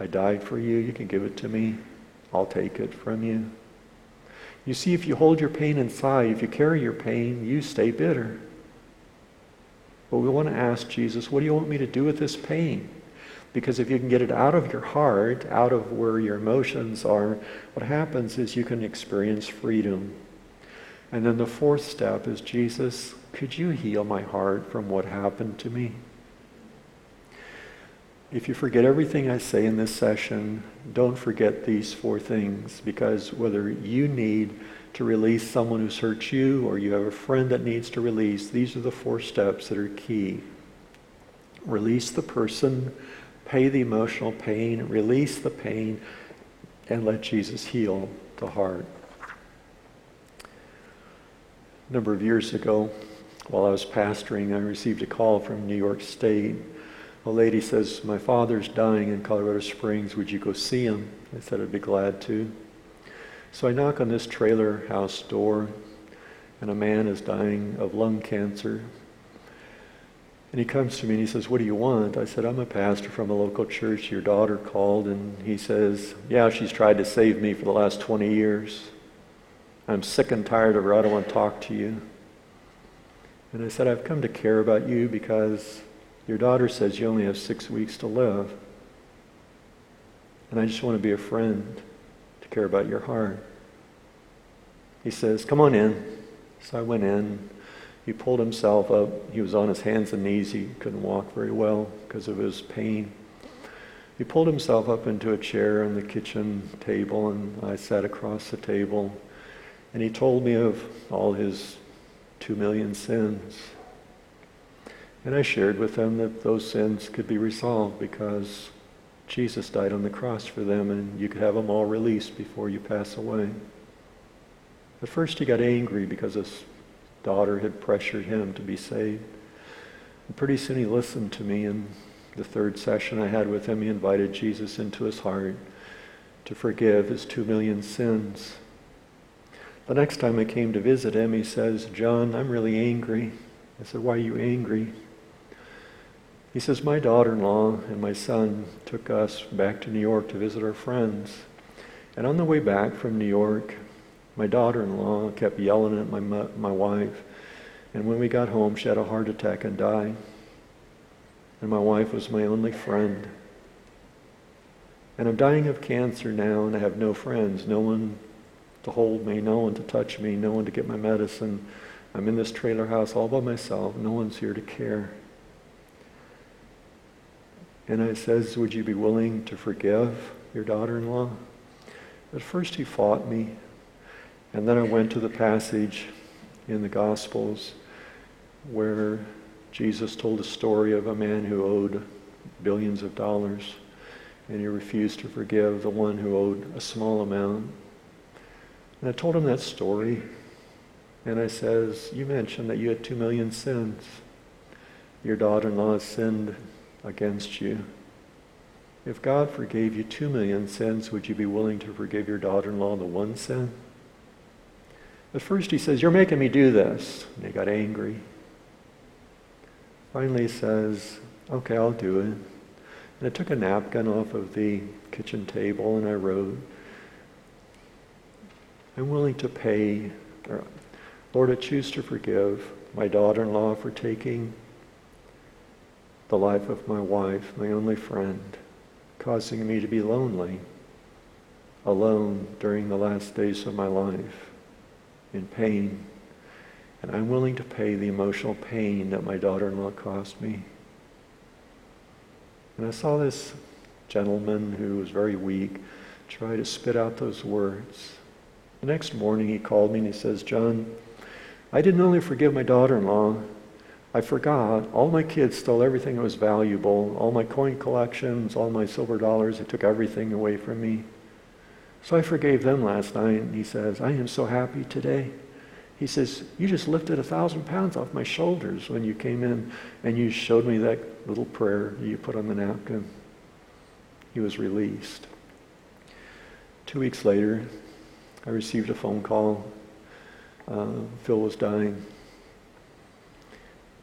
[SPEAKER 5] I died for you. You can give it to me. I'll take it from you. You see, if you hold your pain inside, if you carry your pain, you stay bitter. But we want to ask Jesus, what do you want me to do with this pain? Because if you can get it out of your heart, out of where your emotions are, what happens is you can experience freedom. And then the fourth step is Jesus, could you heal my heart from what happened to me? If you forget everything I say in this session, don't forget these four things because whether you need to release someone who's hurt you or you have a friend that needs to release, these are the four steps that are key. Release the person, pay the emotional pain, release the pain, and let Jesus heal the heart. A number of years ago, while I was pastoring, I received a call from New York State. A lady says, My father's dying in Colorado Springs. Would you go see him? I said, I'd be glad to. So I knock on this trailer house door, and a man is dying of lung cancer. And he comes to me and he says, What do you want? I said, I'm a pastor from a local church. Your daughter called. And he says, Yeah, she's tried to save me for the last 20 years. I'm sick and tired of her. I don't want to talk to you. And I said, I've come to care about you because your daughter says you only have six weeks to live. And I just want to be a friend care about your heart. He says, Come on in. So I went in. He pulled himself up. He was on his hands and knees. He couldn't walk very well because of his pain. He pulled himself up into a chair on the kitchen table, and I sat across the table. And he told me of all his two million sins. And I shared with him that those sins could be resolved because Jesus died on the cross for them, and you could have them all released before you pass away. At first, he got angry because his daughter had pressured him to be saved. And pretty soon, he listened to me, and the third session I had with him, he invited Jesus into his heart to forgive his two million sins. The next time I came to visit him, he says, John, I'm really angry. I said, Why are you angry? He says, My daughter in law and my son took us back to New York to visit our friends. And on the way back from New York, my daughter in law kept yelling at my, my wife. And when we got home, she had a heart attack and died. And my wife was my only friend. And I'm dying of cancer now, and I have no friends, no one to hold me, no one to touch me, no one to get my medicine. I'm in this trailer house all by myself. No one's here to care. And I says, Would you be willing to forgive your daughter in law? At first, he fought me. And then I went to the passage in the Gospels where Jesus told a story of a man who owed billions of dollars and he refused to forgive the one who owed a small amount. And I told him that story. And I says, You mentioned that you had two million sins. Your daughter in law sinned against you. If God forgave you two million sins, would you be willing to forgive your daughter in law the one sin? At first, he says, You're making me do this. And he got angry. Finally, he says, Okay, I'll do it. And I took a napkin off of the kitchen table and I wrote, I'm willing to pay, or, Lord, I choose to forgive my daughter in law for taking the life of my wife, my only friend, causing me to be lonely, alone during the last days of my life, in pain. And I'm willing to pay the emotional pain that my daughter in law caused me. And I saw this gentleman who was very weak try to spit out those words. The next morning he called me and he says, John, I didn't only forgive my daughter in law, I forgot. All my kids stole everything that was valuable. All my coin collections, all my silver dollars, they took everything away from me. So I forgave them last night. And he says, I am so happy today. He says, You just lifted a thousand pounds off my shoulders when you came in and you showed me that little prayer you put on the napkin. He was released. Two weeks later, I received a phone call. Uh, Phil was dying.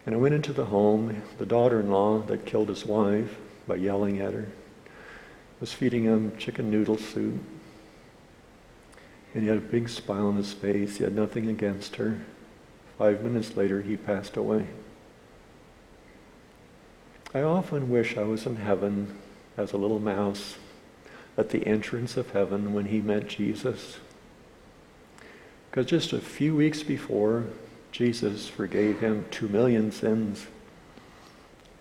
[SPEAKER 5] And I went into the home. The daughter in law that killed his wife by yelling at her was feeding him chicken noodle soup. And he had a big smile on his face. He had nothing against her. Five minutes later, he passed away. I often wish I was in heaven as a little mouse at the entrance of heaven when he met Jesus. Because just a few weeks before, Jesus forgave him two million sins.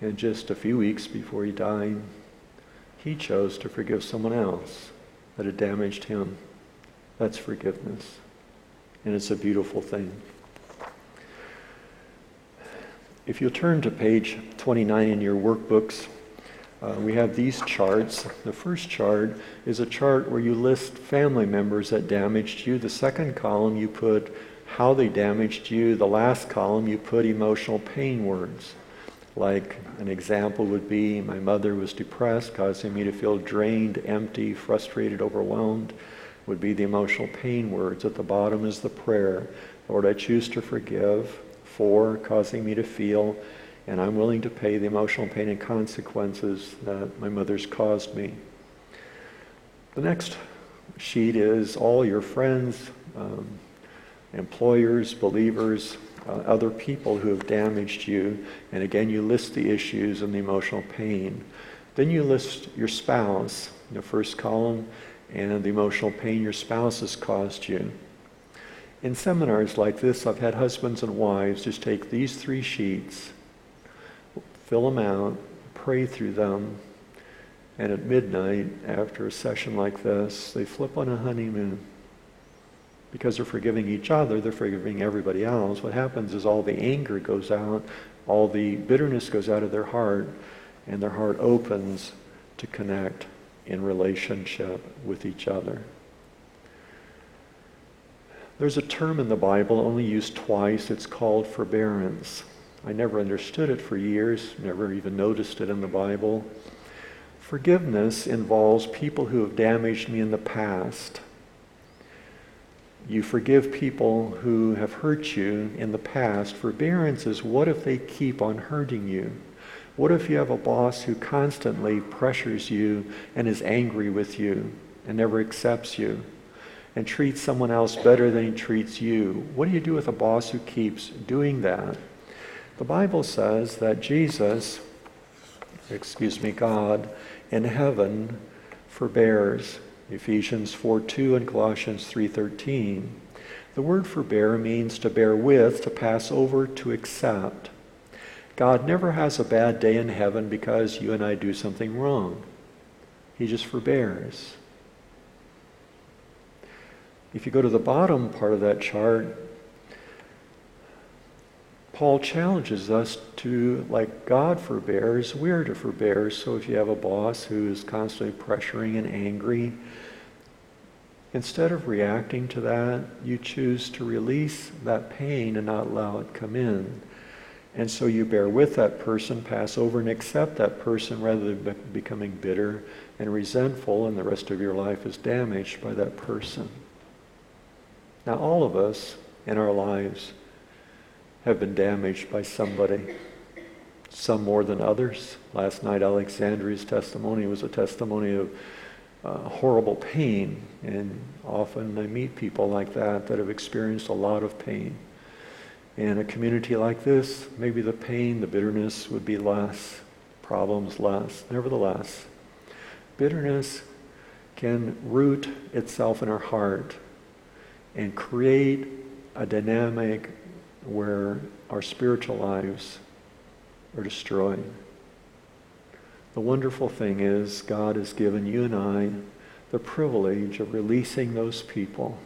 [SPEAKER 5] And just a few weeks before he died, he chose to forgive someone else that had damaged him. That's forgiveness. And it's a beautiful thing. If you'll turn to page 29 in your workbooks, uh, we have these charts. The first chart is a chart where you list family members that damaged you. The second column, you put how they damaged you. The last column, you put emotional pain words. Like an example would be my mother was depressed, causing me to feel drained, empty, frustrated, overwhelmed, would be the emotional pain words. At the bottom is the prayer Lord, I choose to forgive for causing me to feel, and I'm willing to pay the emotional pain and consequences that my mother's caused me. The next sheet is all your friends, um, employers, believers, uh, other people who have damaged you. And again, you list the issues and the emotional pain. Then you list your spouse, in the first column, and the emotional pain your spouse has caused you. In seminars like this, I've had husbands and wives just take these three sheets, fill them out, pray through them, and at midnight, after a session like this, they flip on a honeymoon. Because they're forgiving each other, they're forgiving everybody else. What happens is all the anger goes out, all the bitterness goes out of their heart, and their heart opens to connect in relationship with each other. There's a term in the Bible only used twice. It's called forbearance. I never understood it for years, never even noticed it in the Bible. Forgiveness involves people who have damaged me in the past. You forgive people who have hurt you in the past. Forbearance is what if they keep on hurting you? What if you have a boss who constantly pressures you and is angry with you and never accepts you? and treats someone else better than he treats you. What do you do with a boss who keeps doing that? The Bible says that Jesus, excuse me, God in heaven forbears. Ephesians 4:2 and Colossians 3:13. The word forbear means to bear with, to pass over, to accept. God never has a bad day in heaven because you and I do something wrong. He just forbears. If you go to the bottom part of that chart, Paul challenges us to, like God forbears, we're to forbear. So if you have a boss who is constantly pressuring and angry, instead of reacting to that, you choose to release that pain and not allow it come in. And so you bear with that person, pass over and accept that person rather than becoming bitter and resentful, and the rest of your life is damaged by that person. Now, all of us in our lives have been damaged by somebody, some more than others. Last night, Alexandria's testimony was a testimony of uh, horrible pain, and often I meet people like that that have experienced a lot of pain. In a community like this, maybe the pain, the bitterness would be less, problems less. Nevertheless, bitterness can root itself in our heart and create a dynamic where our spiritual lives are destroyed. The wonderful thing is, God has given you and I the privilege of releasing those people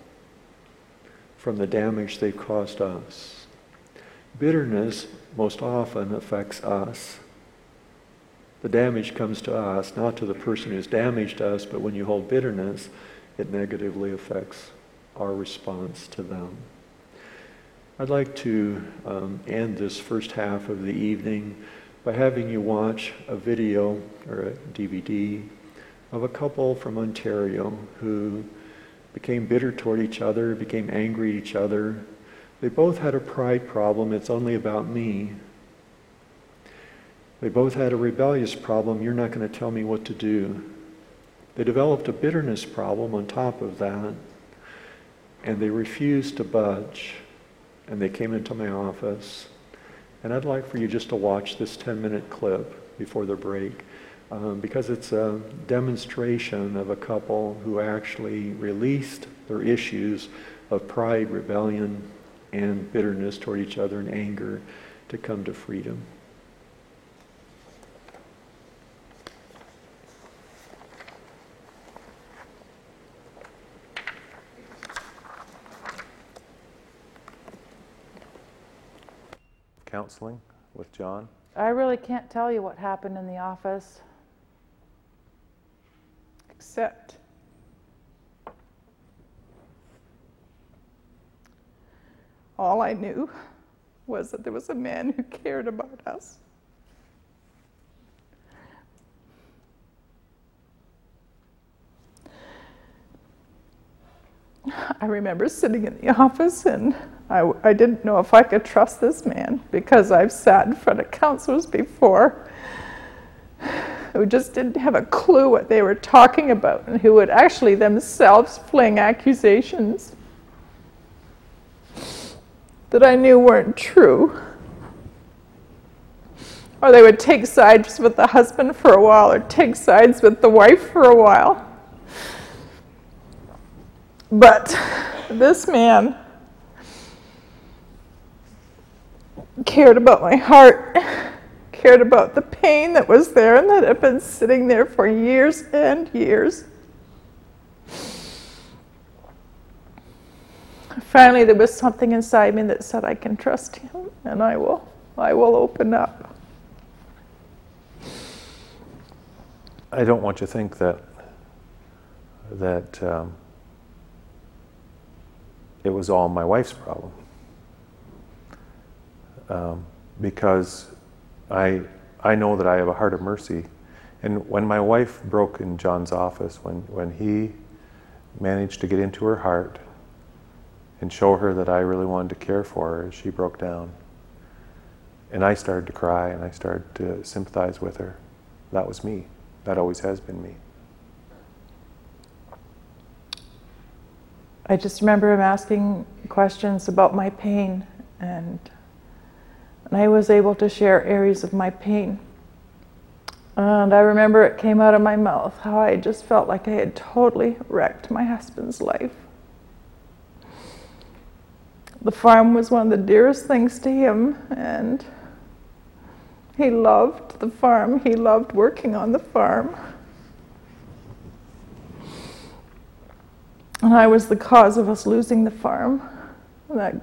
[SPEAKER 5] from the damage they've caused us. Bitterness most often affects us. The damage comes to us, not to the person who's damaged us, but when you hold bitterness, it negatively affects our response to them. I'd like to um, end this first half of the evening by having you watch a video or a DVD of a couple from Ontario who became bitter toward each other, became angry at each other. They both had a pride problem. It's only about me. They both had a rebellious problem. You're not going to tell me what to do. They developed a bitterness problem on top of that. And they refused to budge. And they came into my office. And I'd like for you just to watch this 10 minute clip before the break. Um, because it's a demonstration of a couple who actually released their issues of pride, rebellion, and bitterness toward each other and anger to come to freedom.
[SPEAKER 6] Counseling with John?
[SPEAKER 7] I really can't tell you what happened in the office, except all I knew was that there was a man who cared about us. I remember sitting in the office and I, I didn't know if I could trust this man because I've sat in front of counselors before who just didn't have a clue what they were talking about and who would actually themselves fling accusations that I knew weren't true. Or they would take sides with the husband for a while or take sides with the wife for a while. But this man cared about my heart, cared about the pain that was there and that had been sitting there for years and years. Finally, there was something inside me that said, I can trust him and I will, I will open up.
[SPEAKER 6] I don't want you to think that that um, it was all my wife's problem, um, because I I know that I have a heart of mercy, and when my wife broke in John's office, when when he managed to get into her heart and show her that I really wanted to care for her, she broke down, and I started to cry and I started to sympathize with her. That was me. That always has been me.
[SPEAKER 7] I just remember him asking questions about my pain, and, and I was able to share areas of my pain. And I remember it came out of my mouth how I just felt like I had totally wrecked my husband's life. The farm was one of the dearest things to him, and he loved the farm. He loved working on the farm. And I was the cause of us losing the farm. And that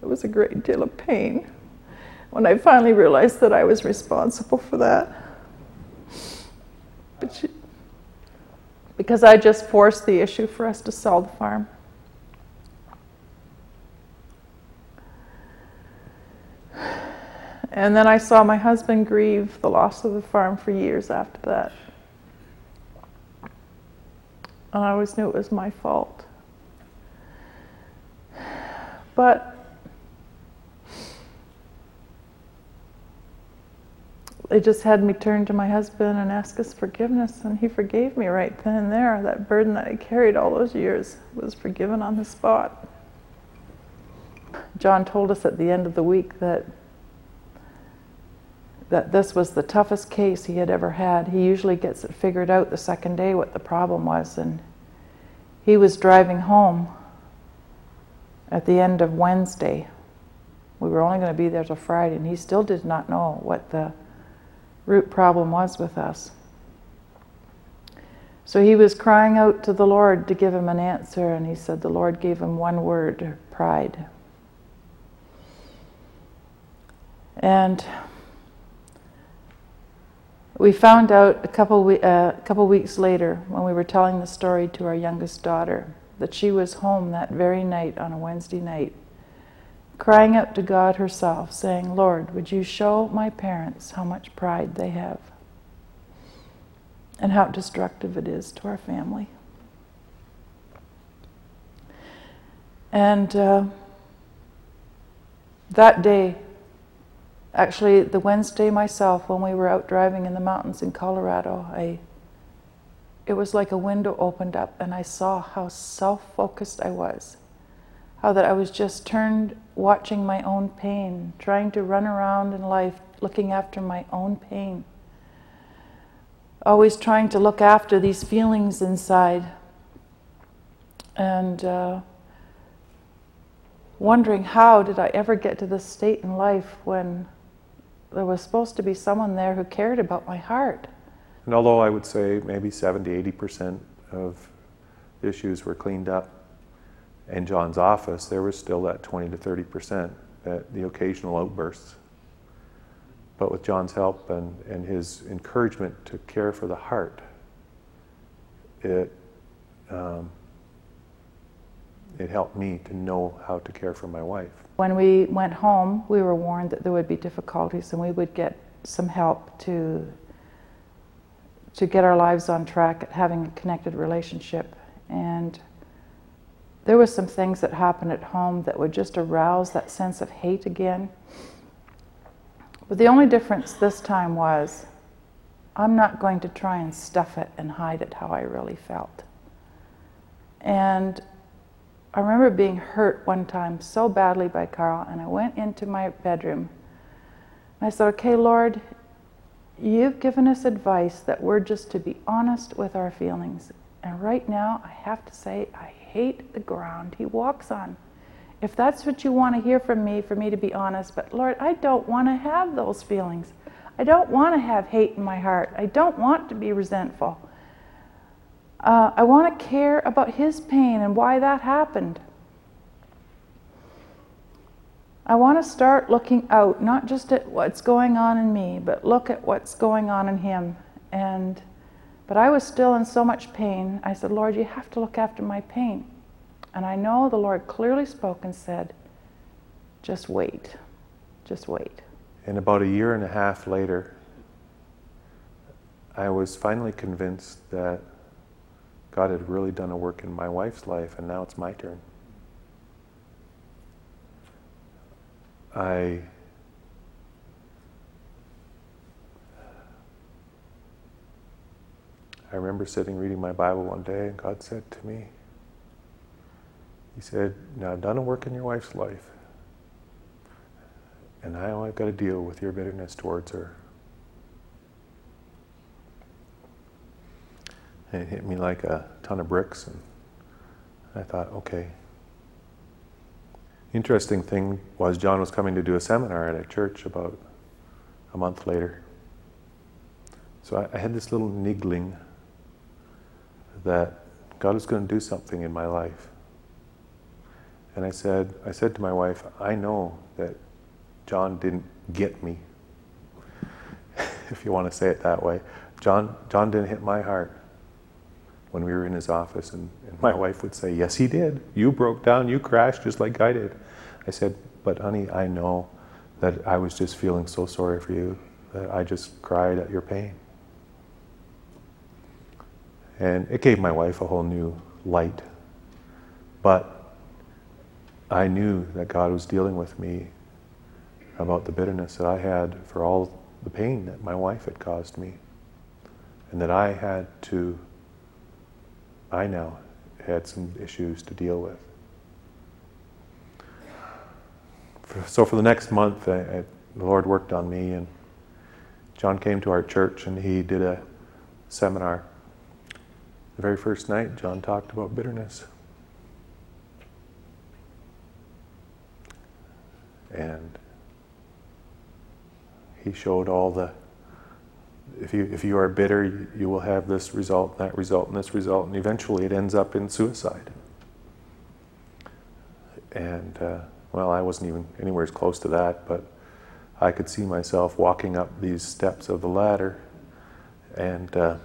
[SPEAKER 7] it was a great deal of pain when I finally realized that I was responsible for that. But she, because I just forced the issue for us to sell the farm. And then I saw my husband grieve the loss of the farm for years after that. And I always knew it was my fault. But it just had me turn to my husband and ask his forgiveness, and he forgave me right then and there. That burden that I carried all those years was forgiven on the spot. John told us at the end of the week that that this was the toughest case he had ever had. He usually gets it figured out the second day what the problem was. And he was driving home at the end of Wednesday. We were only going to be there till Friday, and he still did not know what the root problem was with us. So he was crying out to the Lord to give him an answer, and he said the Lord gave him one word pride. And we found out a couple, uh, couple weeks later when we were telling the story to our youngest daughter that she was home that very night on a Wednesday night, crying out to God herself, saying, Lord, would you show my parents how much pride they have and how destructive it is to our family. And uh, that day, Actually, the Wednesday myself, when we were out driving in the mountains in Colorado, I, it was like a window opened up and I saw how self focused I was. How that I was just turned watching my own pain, trying to run around in life looking after my own pain. Always trying to look after these feelings inside. And uh, wondering how did I ever get to this state in life when there was supposed to be someone there who cared about my heart.
[SPEAKER 6] And although I would say maybe 70, 80% of issues were cleaned up in John's office, there was still that 20 to 30%, that the occasional outbursts. But with John's help and, and his encouragement to care for the heart, it, um, it helped me to know how to care for my wife.
[SPEAKER 7] When we went home, we were warned that there would be difficulties and we would get some help to, to get our lives on track at having a connected relationship. And there were some things that happened at home that would just arouse that sense of hate again. But the only difference this time was I'm not going to try and stuff it and hide it how I really felt. And I remember being hurt one time so badly by Carl, and I went into my bedroom. And I said, Okay, Lord, you've given us advice that we're just to be honest with our feelings. And right now, I have to say, I hate the ground he walks on. if that's what you want to hear from me, for me to be honest, but Lord, I don't want to have those feelings. I don't want to have hate in my heart. I don't want to be resentful. Uh, I want to care about his pain and why that happened. I want to start looking out, not just at what's going on in me, but look at what's going on in him. And but I was still in so much pain. I said, Lord, you have to look after my pain. And I know the Lord clearly spoke and said, just wait. Just wait.
[SPEAKER 6] And about a year and a half later, I was finally convinced that God had really done a work in my wife's life, and now it's my turn. I I remember sitting reading my Bible one day, and God said to me, He said, Now I've done a work in your wife's life, and now I've got to deal with your bitterness towards her. And it hit me like a ton of bricks, and I thought, okay. Interesting thing was, John was coming to do a seminar at a church about a month later. So I, I had this little niggling that God is going to do something in my life. And I said, I said to my wife, I know that John didn't get me, [laughs] if you want to say it that way. John, John didn't hit my heart when we were in his office. And, and my wife would say, Yes, he did. You broke down, you crashed just like I did. I said, But honey, I know that I was just feeling so sorry for you that I just cried at your pain. And it gave my wife a whole new light. But I knew that God was dealing with me about the bitterness that I had for all the pain that my wife had caused me. And that I had to, I now had some issues to deal with. So for the next month, I, I, the Lord worked on me, and John came to our church and he did a seminar the very first night, John talked about bitterness. And he showed all the if you if you are bitter you, you, will have this result that result and this result and eventually it ends up in suicide and uh, well i wasn't even anywhere as close to that but i could see myself walking up these steps of the ladder and uh,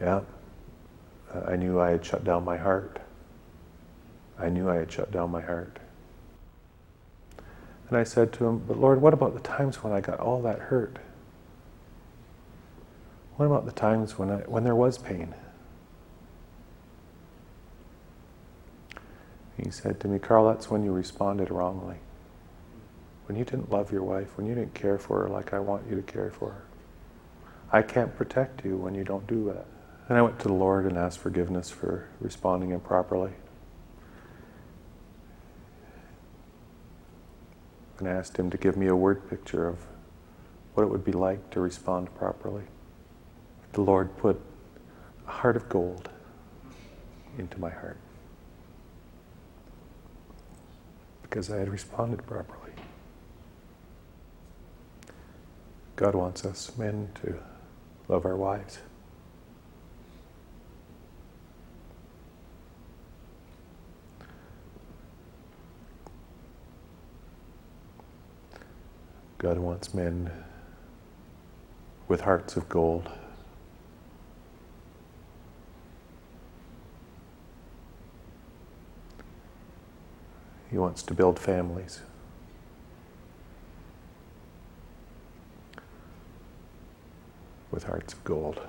[SPEAKER 6] yeah I knew I had shut down my heart. I knew I had shut down my heart. And I said to him, But Lord, what about the times when I got all that hurt? What about the times when, I, when there was pain? He said to me, Carl, that's when you responded wrongly. When you didn't love your wife, when you didn't care for her like I want you to care for her. I can't protect you when you don't do that. And I went to the Lord and asked forgiveness for responding improperly. And I asked Him to give me a word picture of what it would be like to respond properly. The Lord put a heart of gold into my heart because I had responded properly. God wants us men to love our wives. God wants men with hearts of gold. He wants to build families. With hearts of gold.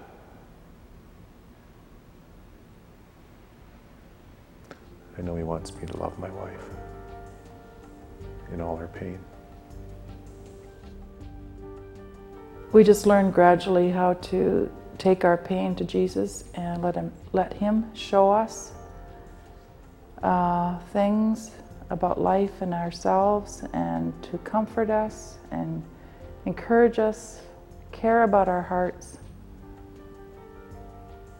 [SPEAKER 6] I know He wants me to love my wife in all her pain. We just learned gradually how to take our pain to Jesus and let him let him show us uh, things about life and ourselves and to comfort us and encourage us, care about our hearts,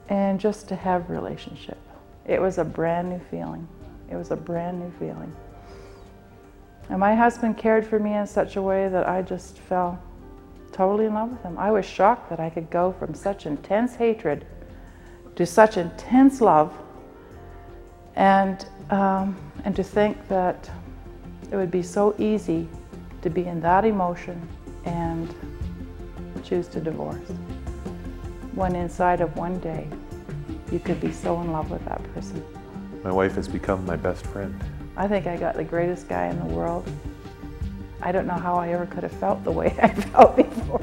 [SPEAKER 6] and just to have relationship. It was a brand new feeling. It was a brand new feeling.
[SPEAKER 7] And my husband cared for me in such a way that I just fell totally in love with him. I was shocked that I could go from such intense hatred to such intense love, and um, and to think that it would be so easy to be in that emotion and choose to divorce. When inside of one day, you could be so in love with that person.
[SPEAKER 6] My wife has become my best friend.
[SPEAKER 7] I think I got the greatest guy in the world. I don't know how I ever could have felt the way [laughs] I felt before.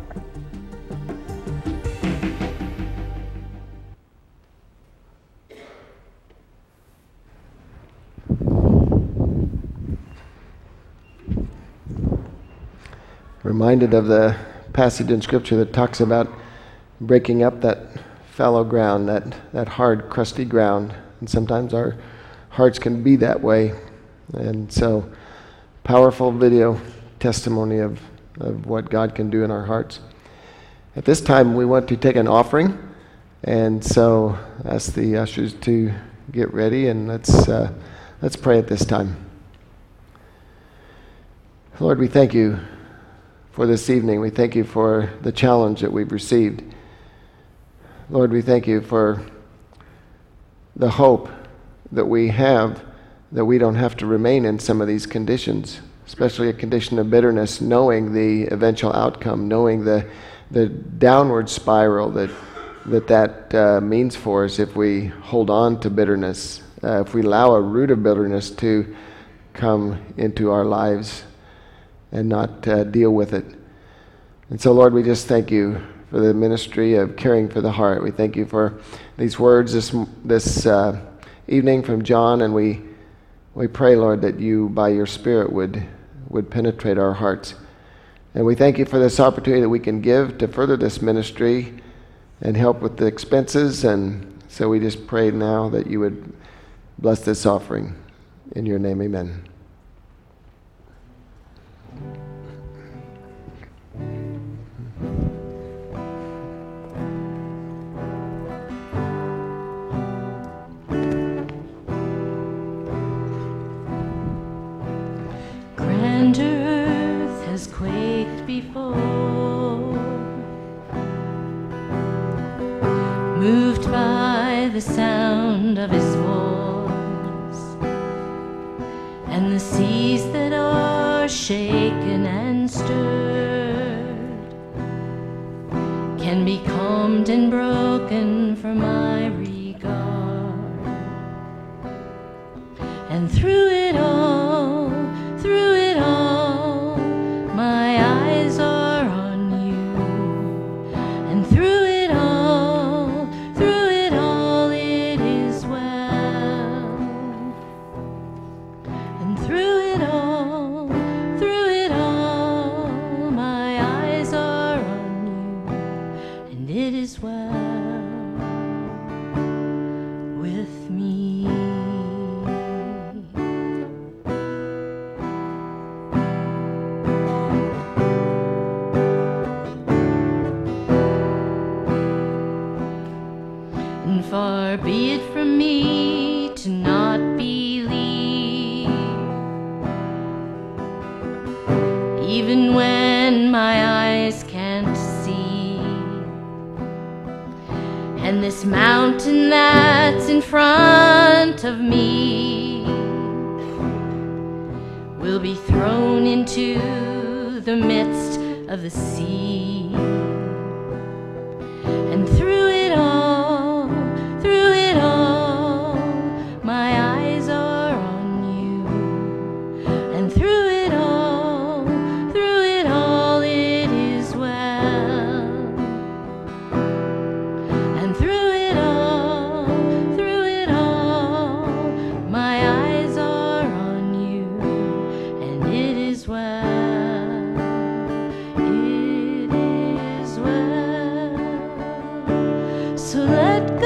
[SPEAKER 3] reminded of the passage in Scripture that talks about breaking up that fallow ground, that, that hard, crusty ground. And sometimes our hearts can be that way. And so, powerful video testimony of, of what God can do in our hearts. At this time, we want to take an offering. And so, ask the ushers to get ready and let's, uh, let's pray at this time. Lord, we thank you for this evening. We thank you for the challenge that we've received. Lord, we thank you for the hope that we have that we don't have to remain in some of these conditions, especially a condition of bitterness, knowing the eventual outcome, knowing the, the downward spiral that that, that uh, means for us if we hold on to bitterness, uh, if we allow a root of bitterness to come into our lives and not uh, deal with it. And so, Lord, we just thank you for the ministry of caring for the heart. We thank you for these words this, this uh, evening from John, and we, we pray, Lord, that you, by your Spirit, would, would penetrate our hearts. And we thank you for this opportunity that we can give to further this ministry and help with the expenses. And so we just pray now that you would bless this offering. In your name, amen.
[SPEAKER 4] Shaken and stirred can be calmed and broken for my regard. And through it of me will be thrown into the midst of the sea. So let go.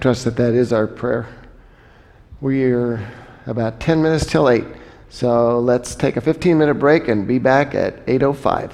[SPEAKER 4] trust
[SPEAKER 3] that that is our prayer. We are about 10 minutes till 8. So let's take a 15 minute break and be back at 8.05.